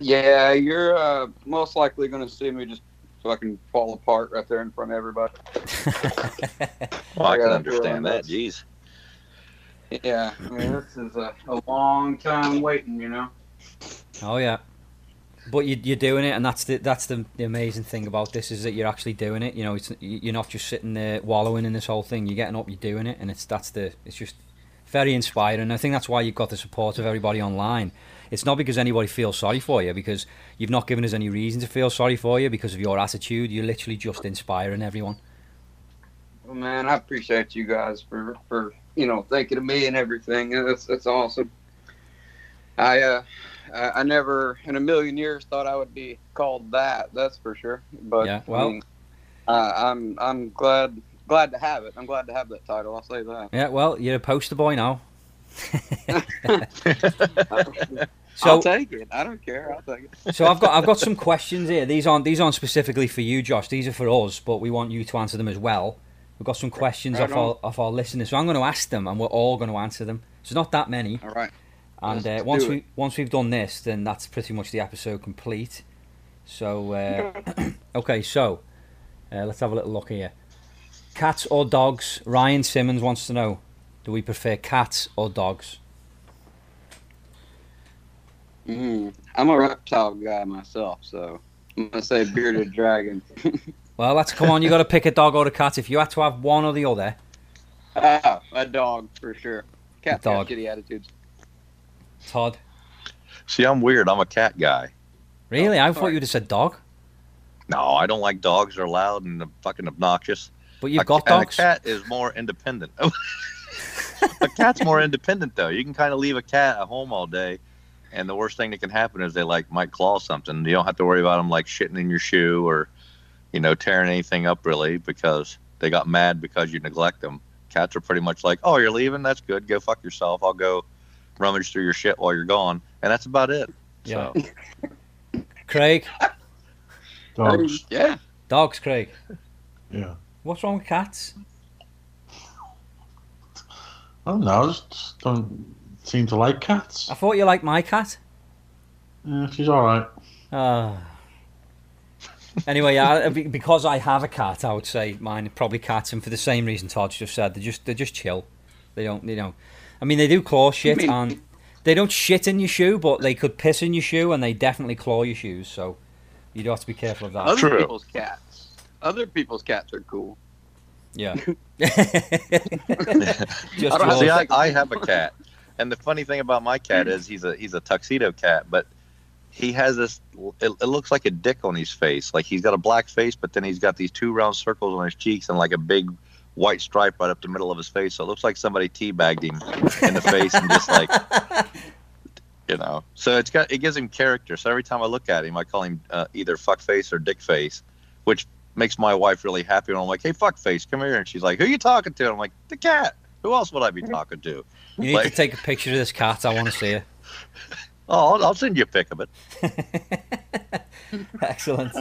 Yeah, you're uh, most likely going to see me just fucking fall apart right there in front of everybody. Well, I I can understand that. Jeez. Yeah, I mean this is a, a long time waiting. You know. oh yeah, but you, you're doing it, and that's the that's the, the amazing thing about this is that you're actually doing it. You know, it's you're not just sitting there wallowing in this whole thing. You're getting up, you're doing it, and it's that's the it's just very inspiring. I think that's why you've got the support of everybody online. It's not because anybody feels sorry for you, because you've not given us any reason to feel sorry for you because of your attitude. You're literally just inspiring everyone. Well, man, I appreciate you guys for for you know thinking of me and everything. That's that's awesome. I uh, I I never in a million years thought I would be called that. That's for sure. But Yeah, well- I mean, uh, I'm I'm glad glad to have it. I'm glad to have that title. I'll say that. Yeah, well, you're a poster boy now. I'll so, take it. I don't care. I'll take it. so I've got I've got some questions here. These aren't these aren't specifically for you, Josh. These are for us, but we want you to answer them as well. We've got some questions Right off on. our off our listeners, so I'm going to ask them, and we're all going to answer them. So not that many. All right. And uh, once we it. once we've done this, then that's pretty much the episode complete. So uh, okay, so uh, let's have a little look here. Cats or dogs? Ryan Simmons wants to know: Do we prefer cats or dogs? Mm, I'm a reptile guy myself, so I'm gonna say bearded dragon. Well, let's come on. You got to pick a dog or a cat. If you had to have one or the other, ah, a dog for sure. Cat dog. got shitty attitudes. Todd. See, I'm weird. I'm a cat guy. Really? Oh, I thought you'd have said dog. No, I don't like dogs. They're loud and fucking obnoxious. But you've a, got dogs. A cat is more independent. a cat's more independent though. You can kind of leave a cat at home all day, and the worst thing that can happen is they like might claw something. You don't have to worry about them like shitting in your shoe or, you know, tearing anything up really because they got mad because you neglect them. Cats are pretty much like, oh, you're leaving. That's good. Go fuck yourself. I'll go rummage through your shit while you're gone, and that's about it. Yeah. So, Craig. Dogs. Yeah. Dogs, Craig. Yeah. What's wrong with cats? I don't know. I just don't seem to like cats. I thought you liked my cat. Yeah, she's all right. Ah. Anyway, yeah, be- because I have a cat, I would say mine are probably cats, and for the same reason Todd's just said, they're just they're just chill. They don't, you know, I mean, they do claw shit, mean- and they don't shit in your shoe, but they could piss in your shoe, and they definitely claw your shoes. So you do have to be careful of that. Other True. people's cats. Other people's cats are cool. Yeah. I just don't have See. I, I have a cat, and the funny thing about my cat is he's a he's a tuxedo cat, but he has this. It, it looks like a dick on his face. Like he's got a black face, but then he's got these two round circles on his cheeks and like a big white stripe right up the middle of his face. So it looks like somebody teabagged him in the face and just like you know. So it's got it gives him character. So every time I look at him, I call him uh, either fuck face or dick face, which makes my wife really happy. And I'm like, hey, fuck face, come here. And she's like, who you talking to? And I'm like, the cat. Who else would I be talking to? You need to take a picture of this cat. I want to see it. Oh, I'll, I'll send you a pic of it. Excellent.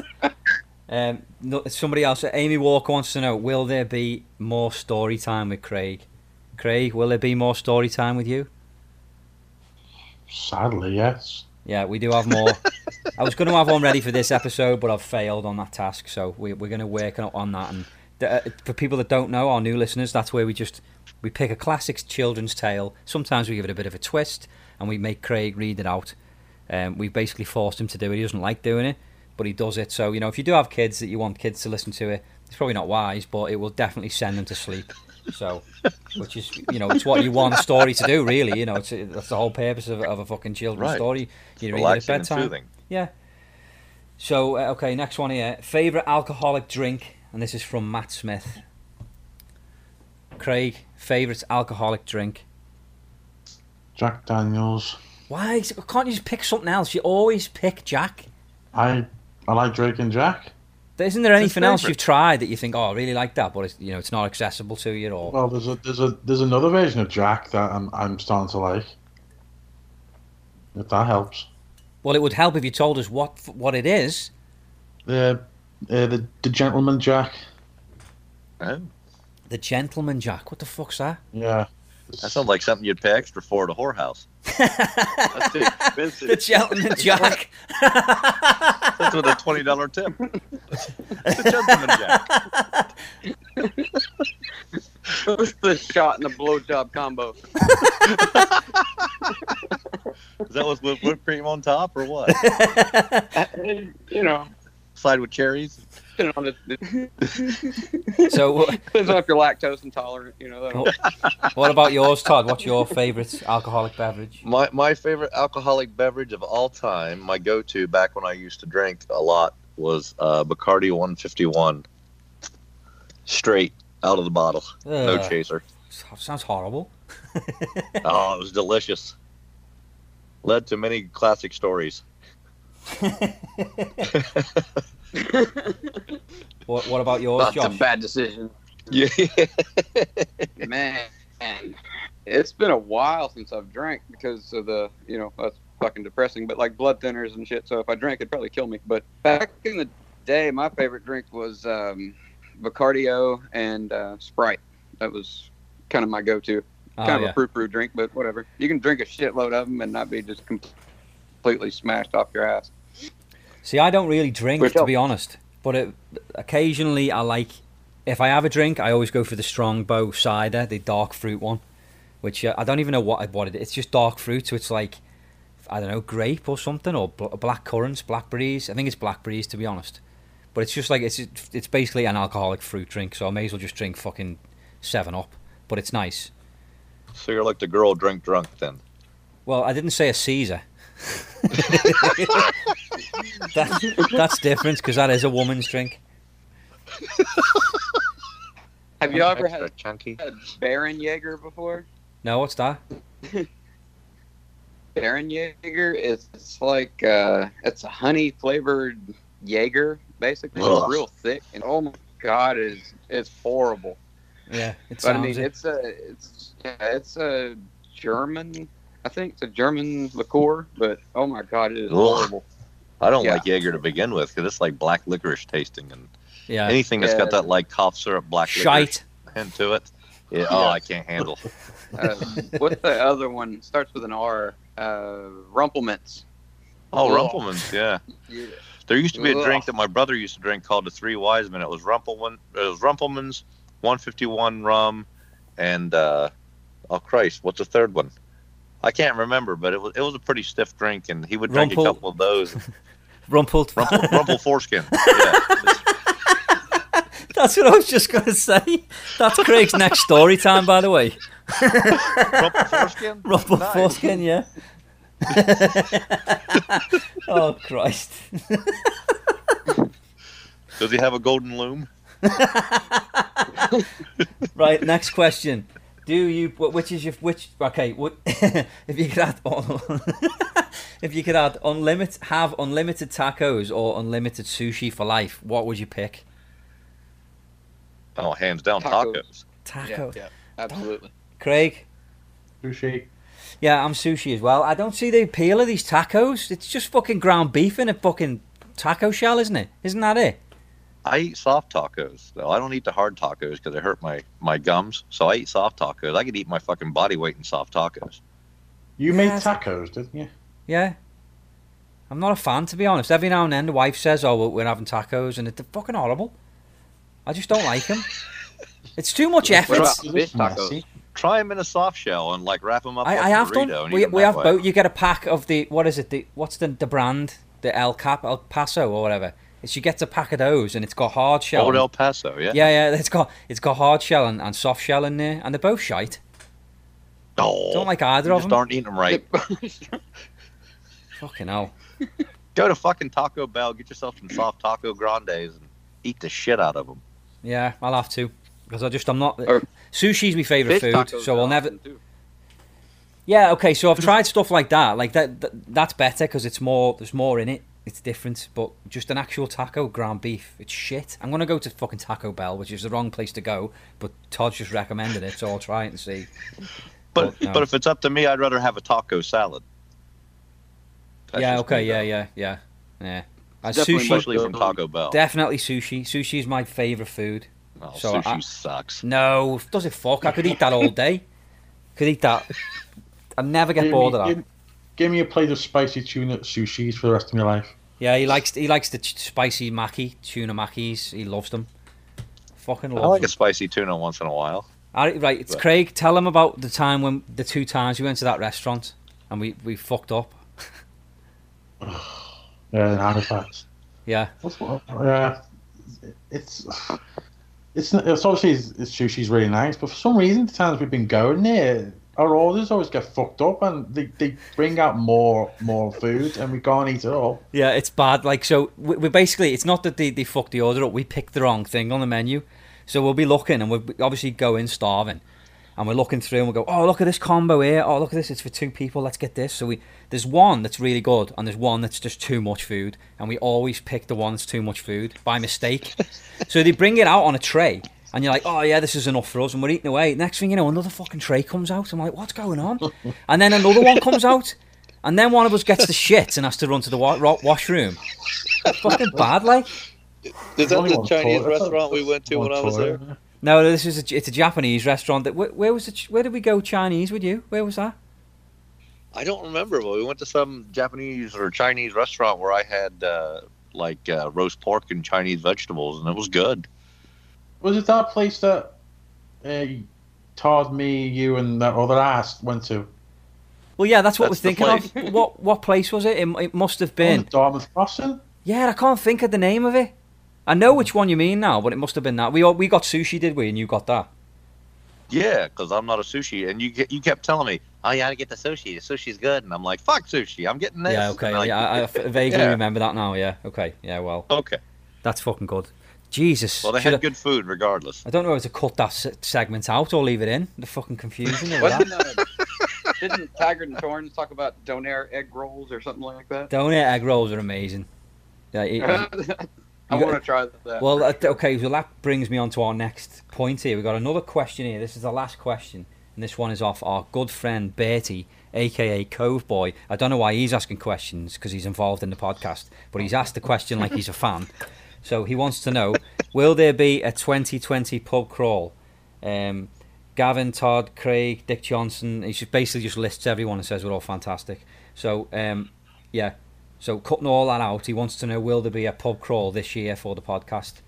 Um, no, somebody else, Amy Walker wants to know: Will there be more story time with Craig? Craig, will there be more story time with you? Sadly, yes. Yeah, we do have more. I was going to have one ready for this episode, but I've failed on that task, so we, we're going to work on- on that. And th- uh, for people that don't know, our new listeners, that's where we just we pick a classic children's tale. Sometimes we give it a bit of a twist, and we make Craig read it out. Um, we basically forced him to do it. He doesn't like doing it, but he does it. So you know, if you do have kids that you want kids to listen to it, it's probably not wise, but it will definitely send them to sleep. So, which is you know, it's what you want a story to do, really. You know, it's that's the whole purpose of, of a fucking children's Right. story. You read it at bedtime. Yeah. So uh, okay, next one here. Favorite alcoholic drink, and this is from Matt Smith. Craig, favorite alcoholic drink. Jack Daniels. Why can't you just pick something else? You always pick Jack. I I like Drake and Jack. Isn't there anything else you've tried that you think, oh, I really like that, but it's you know it's not accessible to you or Well, there's a there's a there's another version of Jack that I'm I'm starting to like. If that helps. well, it would help if you told us what what it is. The uh, the the gentleman Jack. Oh, The Gentleman Jack. What the fuck's that? Yeah. That sounds like something you'd pay extra for at a whorehouse. That's too expensive. the Gentleman Jack. That's with a twenty dollar tip. It's a gentleman jack. What's the shot and the blowjob combo? Is that with with whipped cream on top or what? you know, Side with cherries. Depending on the, so, wh- depends on if you're lactose intolerant. You know, that'll- what about yours, Todd? What's your favourite alcoholic beverage? My my favorite alcoholic beverage of all time, my go to back when I used to drink a lot, was uh, Bacardi 151. Straight out of the bottle, no chaser. sounds horrible. Oh, it was delicious. Led to many classic stories. What, what about yours, That's a bad decision, Yeah. man. It's been a while since I've drank because of the, you know, that's fucking depressing. But like blood thinners and shit. So if I drank, it'd probably kill me. But back in the day, my favorite drink was um, Bacardio and uh, Sprite. That was kind of my go-to. Oh, kind of yeah. a frou-frou drink, but whatever. You can drink a shitload of them and not be just com- completely smashed off your ass. See, I don't really drink, Which to be honest. But it, occasionally, I like. If I have a drink, I always go for the Strongbow cider, the dark fruit one, which uh, I don't even know what I what it is. It's just dark fruit, so it's like I don't know, grape or something, or bl- black currants, blackberries. I think it's blackberries, to be honest. But it's just like it's it's basically an alcoholic fruit drink, so I may as well just drink fucking Seven Up. But it's nice. so you're like the girl drink drunk then. Well, I didn't say a Caesar. that, that's different because that is a woman's drink. Have you ever Extra had, chunky? had Bärenjäger before? No, what's that? Bärenjäger is it's like uh, it's a honey flavored Jaeger basically. Ugh. It's real thick and oh my god, it is it's horrible. Yeah, it's. But I mean, it. it's a it's yeah, it's a German. I think it's a German liqueur, but oh my god, it is Ugh. horrible. I don't Yeah. like Jaeger to begin with because it's like black licorice tasting, and Yeah, anything that's Yeah. got that like cough syrup black licorice shite. hint to it. Yeah, oh, I can't handle. Uh, what's the other one? Starts with an R. Uh, Rumple Minze. Oh, Ugh. Rumple Minze, yeah. There used to be a Ugh. drink that my brother used to drink called the Three Wise Men. It was Rumpleman, it was Rumple Minze, 151 rum, and uh, oh Christ, what's the third one? I can't remember, but it was it was a pretty stiff drink, and he would drink Rumpel- a couple of those. Rumpled. Rumple, Rumple foreskin. Yeah. That's what I was just going to say. That's Craig's next story time, by the way. Rumple foreskin. Rumple Nice. foreskin, yeah. oh Christ! Does he have a golden loom? Right, next question. Do you? Which is your which? Okay, what, if you could add, if you could add unlimited, have unlimited tacos or unlimited sushi for life, what would you pick? Oh, hands down, Tacos. tacos. Tacos. Yeah, yeah, absolutely. Craig. Sushi. Yeah, I'm sushi as well. I don't see the appeal of these tacos. It's just fucking ground beef in a fucking taco shell, isn't it? Isn't that it? I eat soft tacos though. I don't eat the hard tacos because they hurt my my gums. So I eat soft tacos. I could eat my fucking body weight in soft tacos. You made Yes. tacos, didn't you? Yeah. I'm not a fan, to be honest. Every now and then the wife says, oh, we're having tacos, and they're fucking horrible. I just don't like them. It's too much effort. fish tacos? Try them in a soft shell and like wrap them up. I, like I a have done. We, we have way. both. You get a pack of the what is it? The what's the the brand? The El Cap El Paso or whatever. She gets a pack of those, and it's got hard shell. Old El Paso, yeah. yeah, yeah, it's got it's got hard shell and, and soft shell in there, and they're both shite. Oh, Don't like either you of just them. aren't eating them right. Fucking hell. Go to fucking Taco Bell, get yourself some soft taco grandes, and eat the shit out of them. Yeah, I'll have to because I just I'm not. Or- Sushi's my favorite food, so I'll never. too. Yeah, okay. So I've tried stuff like that. Like that, that that's better because it's more. There's more in it. It's different. But just an actual taco ground beef, it's shit. I'm gonna go to fucking Taco Bell, which is the wrong place to go. But Todd just recommended it, so I'll try it and see. But Well, no. but if it's up to me, I'd rather have a taco salad. That's yeah. Okay. me, Yeah. Yeah. Yeah. Yeah. Uh, Definitely sushi. Especially from Taco Bell. Definitely sushi. Sushi is my favorite food. Oh, So sushi I- sucks. No, does it fuck? I could eat that all day. Could eat that. I never get Give bored me, of that. give, give me a plate of spicy tuna sushis for the rest of my life. Yeah, he likes he likes the ch- spicy maki tuna makis. He loves them. Fucking I like them. a spicy tuna once in a while. All right, right, it's But- Craig. Tell him about the time when the two times we went to that restaurant and we, we fucked up. Yeah, in Halifax. Yeah, What's what? Yeah, it's it's it's obviously it's, it's sushi's really nice, but for some reason the times we've been going there, our orders always get fucked up, and they, they bring out more more food, and we can't eat it all. yeah, it's bad. Like so, we, we basically it's not that they, they fucked the order up. We picked the wrong thing on the menu, so we'll be looking and we'll obviously go in starving, and we're looking through and we'll go, oh look at this combo here. Oh look at this, it's for two people. Let's get this. So we there's one that's really good and there's one that's just too much food, and we always pick the one that's too much food by mistake. so they bring it out on a tray. And you're like, oh yeah, this is enough for us, and we're eating away. Next thing you know, another fucking tray comes out. I'm like, what's going on? And then another one comes out, and then one of us gets the shit and has to run to the wa- ro- washroom. fucking bad, like. Is that the chinese restaurant we went to one toilet. One there? No, this is a, it's a Japanese restaurant. That where, where was it? Where did we go Chinese with you? Where was that? I don't remember, but we went to some Japanese or Chinese restaurant where I had uh, like uh, roast pork and Chinese vegetables, and it was good. Was it that place that uh, Todd, me, you, and that other ass went to? Well, yeah, that's what That's we're the thinking of. What what place was it? It, it must have been. Dartmouth Crossing. Yeah, I can't think of the name of it. I know which one you mean now, but it must have been that. We we got sushi, did we? And you got that. Yeah, because I'm not a sushi, and you get, you kept telling me, "Oh, you gotta get the sushi. The sushi's good," and I'm like, "Fuck sushi, I'm getting this." Yeah, okay. Like, yeah, I, I f- vaguely Yeah. remember that now. Yeah, okay. Yeah, well, okay. that's fucking good. Jesus. Well, they should had good food regardless. I don't know how to cut that segment out or leave it in. The fucking confusion of that. Wasn't, uh, didn't Taggart and Torrance talk about donair egg rolls or something like that? Donut egg rolls are amazing. Yeah, it- I You want to try that. Well, uh, okay, well, that brings me on to our next point here. We've got another question here. This is the last question, and this one is off our good friend Bertie, aka Cove Boy. I don't know why he's asking questions because he's involved in the podcast, but he's asked the question like he's a fan. So he wants to know Will there be a 2020 pub crawl? Um, Gavin, Todd, Craig, Dick Johnson. He just basically just lists everyone and says we're all fantastic. So, um, yeah. So cutting all that out, he wants to know will there be a pub crawl this year for the podcast?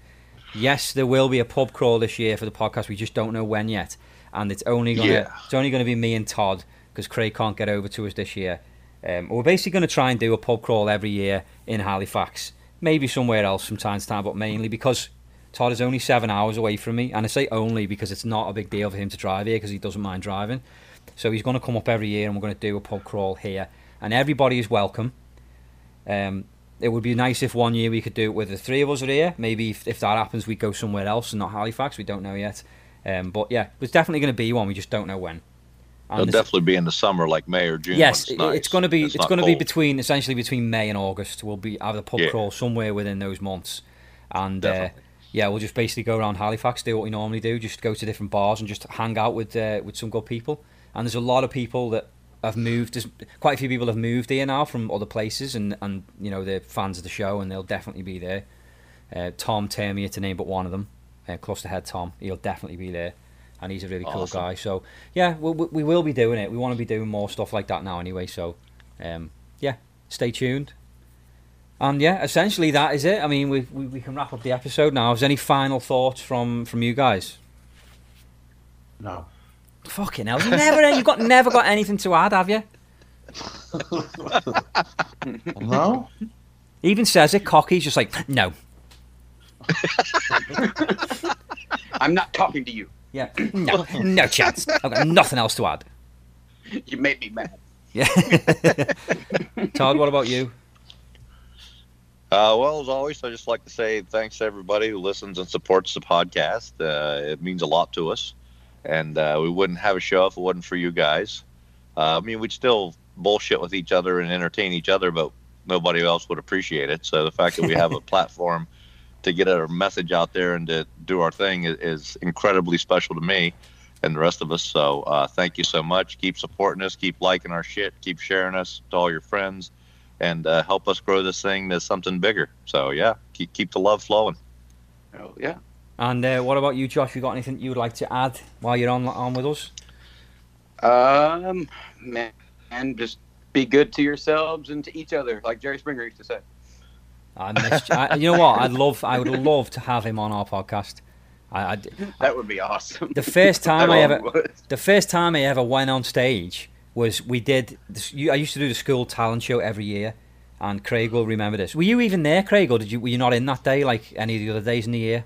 Yes, there will be a pub crawl this year for the podcast. We just don't know when yet, and it's only gonna Yeah. it's only gonna be me and Todd because Craig can't get over to us this year. Um, we're basically going to try and do a pub crawl every year in Halifax, maybe somewhere else from time to time, but mainly because Todd is only seven hours away from me, and I say only because it's not a big deal for him to drive here because he doesn't mind driving. So he's going to come up every year, and we're going to do a pub crawl here, and everybody is welcome. Um, it would be nice if one year we could do it with the three of us are here. Maybe if, if that happens, we go somewhere else and not Halifax. We don't know yet. Um, but yeah, there's definitely going to be one. We just don't know when. It'll this- definitely be in the summer, like May or June. yes, when it- it's, it's going to be it's, not going to be between essentially between May and August. We'll be have the pub Yeah. crawl somewhere within those months, and uh, yeah, we'll just basically go around Halifax, do what we normally do, just go to different bars and just hang out with uh, with some good people. And there's a lot of people that have moved. There's quite a few people have moved here now from other places, and and you know they're fans of the show, and they'll definitely be there. Uh, Tom Termier to name but one of them, uh, cluster head Tom, he'll definitely be there, and he's a really cool guy. So yeah, we, we will be doing it. We want to be doing more stuff like that now anyway. So um, yeah, stay tuned. And yeah, essentially that is it. I mean, we, we we can wrap up the episode now. Is there any final thoughts from from you guys? No. Fucking hell, you never you got never got anything to add, have you? No. He even says it cocky. He's just like, no. I'm not talking to you. Yeah, no, no chance. I've got nothing else to add. You made me mad. Yeah. Todd, what about you? Uh, well, as always, I just like to say thanks to everybody who listens and supports the podcast. Uh, it means a lot to us, and uh, we wouldn't have a show if it wasn't for you guys. Uh, I mean, we'd still bullshit with each other and entertain each other, but nobody else would appreciate it. So the fact that we have a platform to get our message out there and to do our thing is, is incredibly special to me and the rest of us. So uh, thank you so much. Keep supporting us. Keep liking our shit. Keep sharing us to all your friends, and uh, help us grow this thing to something bigger. So yeah, keep keep the love flowing. Oh yeah. And uh, what about you, Josh? You got anything you would like to add while you're on on with us? Um, man, just be good to yourselves and to each other, like Jerry Springer used to say. I missed. I, you know what? I'd love. I would love to have him on our podcast. I, I, That would be awesome. the first time I ever, would. the first time I ever went on stage was we did. This, you, I used to do the school talent show every year, and Craig will remember this. Were you even there, Craig, or did you? Were you not in that day, like any of the other days in the year?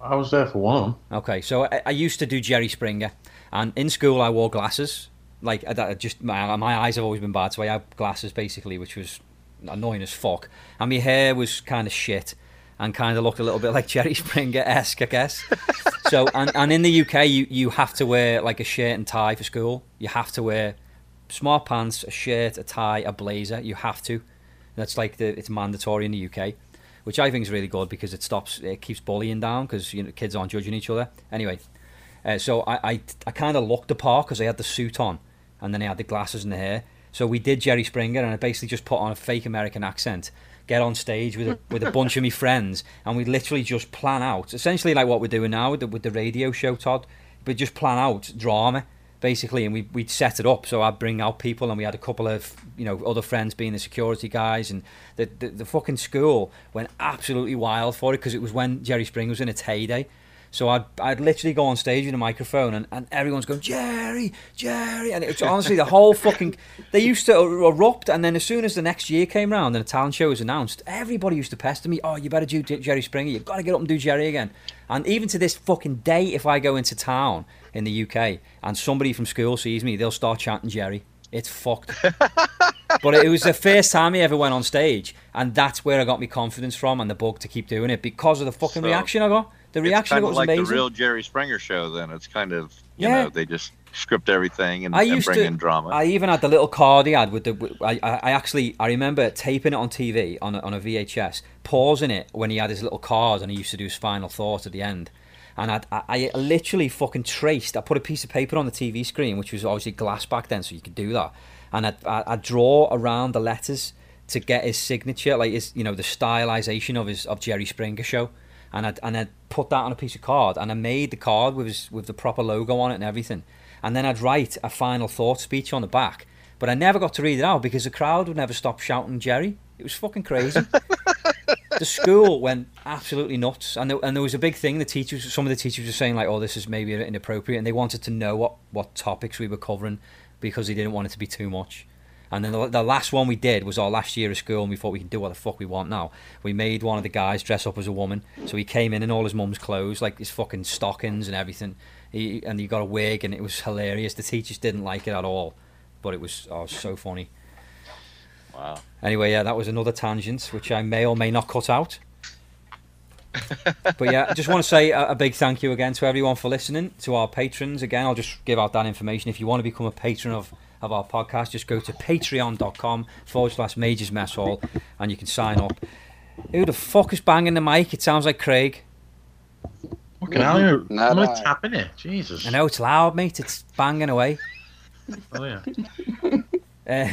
I was there for one of them. Okay, so I, I used to do Jerry Springer, and in school I wore glasses. Like I, I just my, my eyes have always been bad, so I had glasses basically, which was annoying as fuck. And my hair was kind of shit, and kind of looked a little bit like Jerry Springer esque, I guess. so and, and in the UK, you you have to wear like a shirt and tie for school. You have to wear smart pants, a shirt, a tie, a blazer. You have to. That's like the it's mandatory in the UK, which I think is really good because it stops it keeps bullying down because you know kids aren't judging each other. Anyway, uh, so I I, I kind of looked the part because I had the suit on, and then I had the glasses and the hair. So we did Jerry Springer, and I basically just put on a fake American accent, get on stage with a, with a bunch of my friends, and we literally just plan out, essentially like what we're doing now with the, with the radio show, Todd. But just plan out drama, basically, and we we'd set it up. So I'd bring out people, and we had a couple of you know other friends being the security guys, and the the, the fucking school went absolutely wild for it because it was when Jerry Springer was in its heyday. So I'd, I'd literally go on stage with a microphone and, and everyone's going, Jerry, Jerry. And it's honestly the whole fucking. They used to erupt. And then as soon as the next year came round and a talent show was announced, everybody used to pester me, oh, you better do Jerry Springer. You've got to get up and do Jerry again. And even to this fucking day, if I go into town in the UK and somebody from school sees me, they'll start chanting Jerry. It's fucked. but it was the first time I ever went on stage. And that's where I got my confidence from and the bug to keep doing it because of the fucking So- reaction I got. The reaction I it's kind was of like amazing. the real Jerry Springer show. Then it's kind of you Yeah. know they just script everything and, I and used bring to- in drama. I even had the little card he had with the. I, I I actually I remember taping it on TV on a, on a VHS, pausing it when he had his little card and he used to do his final thought at the end. And I'd, I, I literally fucking traced. I put a piece of paper on the TV screen, which was obviously glass back then, so you could do that. And I'd, I- I'd draw around the letters to get his signature, like his, you know, the stylization of his of Jerry Springer show. And I'd, and I'd put that on a piece of card, and I made the card with his, with the proper logo on it and everything. And then I'd write a final thought speech on the back, but I never got to read it out because the crowd would never stop shouting Jerry. It was fucking crazy. the school went absolutely nuts, and there, and there was a big thing. The teachers, some of the teachers were saying like, "Oh, this is maybe inappropriate," and they wanted to know what what topics we were covering because they didn't want it to be too much. And then the, the last one we did was our last year of school, and we thought we can do what the fuck we want now. We made one of the guys dress up as a woman, so he came in in all his mum's clothes, like his fucking stockings and everything. He and he got a wig, and it was hilarious. The teachers didn't like it at all, but it was oh, so funny. wow. Anyway, yeah, that was another tangent, which I may or may not cut out. but yeah, I just want to say a, a big thank you again to everyone for listening, to our patrons. Again, I'll just give out that information. If you want to become a patron of, of our podcast, just go to patreon.com forward slash majors mess hall and you can sign up. Who the fuck is banging the mic? It sounds like Craig. Fucking hell, you're Not I'm I. like tapping it. Jesus. I know it's loud, mate. It's banging away. Oh, yeah. Uh,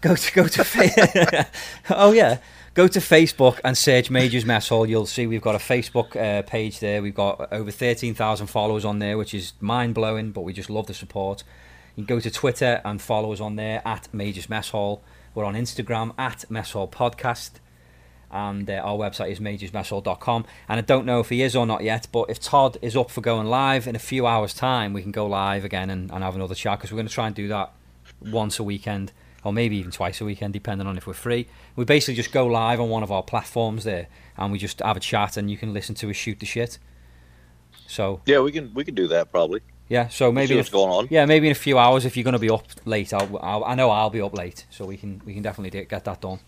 go to go to fa- oh yeah go to facebook and search majors mess hall you'll see we've got a facebook uh, page there we've got over 13000 followers on there which is mind-blowing but we just love the support can go to twitter and follow us on there at majors mess hall we're on instagram at mess hall podcast and uh, our website is majorsmesshall.com and i don't know if he is or not yet but if todd is up for going live in a few hours time we can go live again and, and have another chat because we're going to try and do that once a weekend or maybe even twice a weekend, depending on if we're free. We basically just go live on one of our platforms there, and we just have a chat, and you can listen to us shoot the shit. So Yeah, we can we can do that probably. Yeah, so maybe what's a- going on. yeah, maybe in a few hours if you're going to be up late, I'll, I'll I know I'll be up late, so we can we can definitely do- get that done.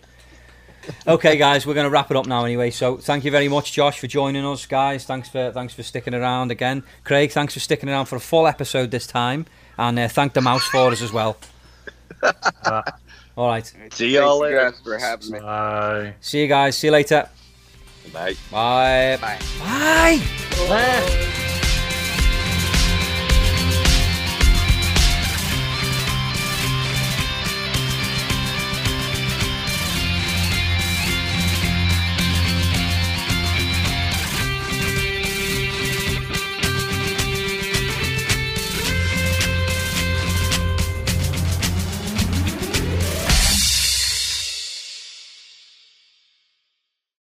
okay, guys, we're going to wrap it up now anyway. So thank you very much, Josh, for joining us, guys. Thanks for thanks for sticking around again. Craig, thanks for sticking around for a full episode this time, and uh, thank the mouse for us as well. Uh, All right, See y'all later. guys, for having me. bye. see you guys. See you later. Good night. Bye. Bye. Bye. Ah.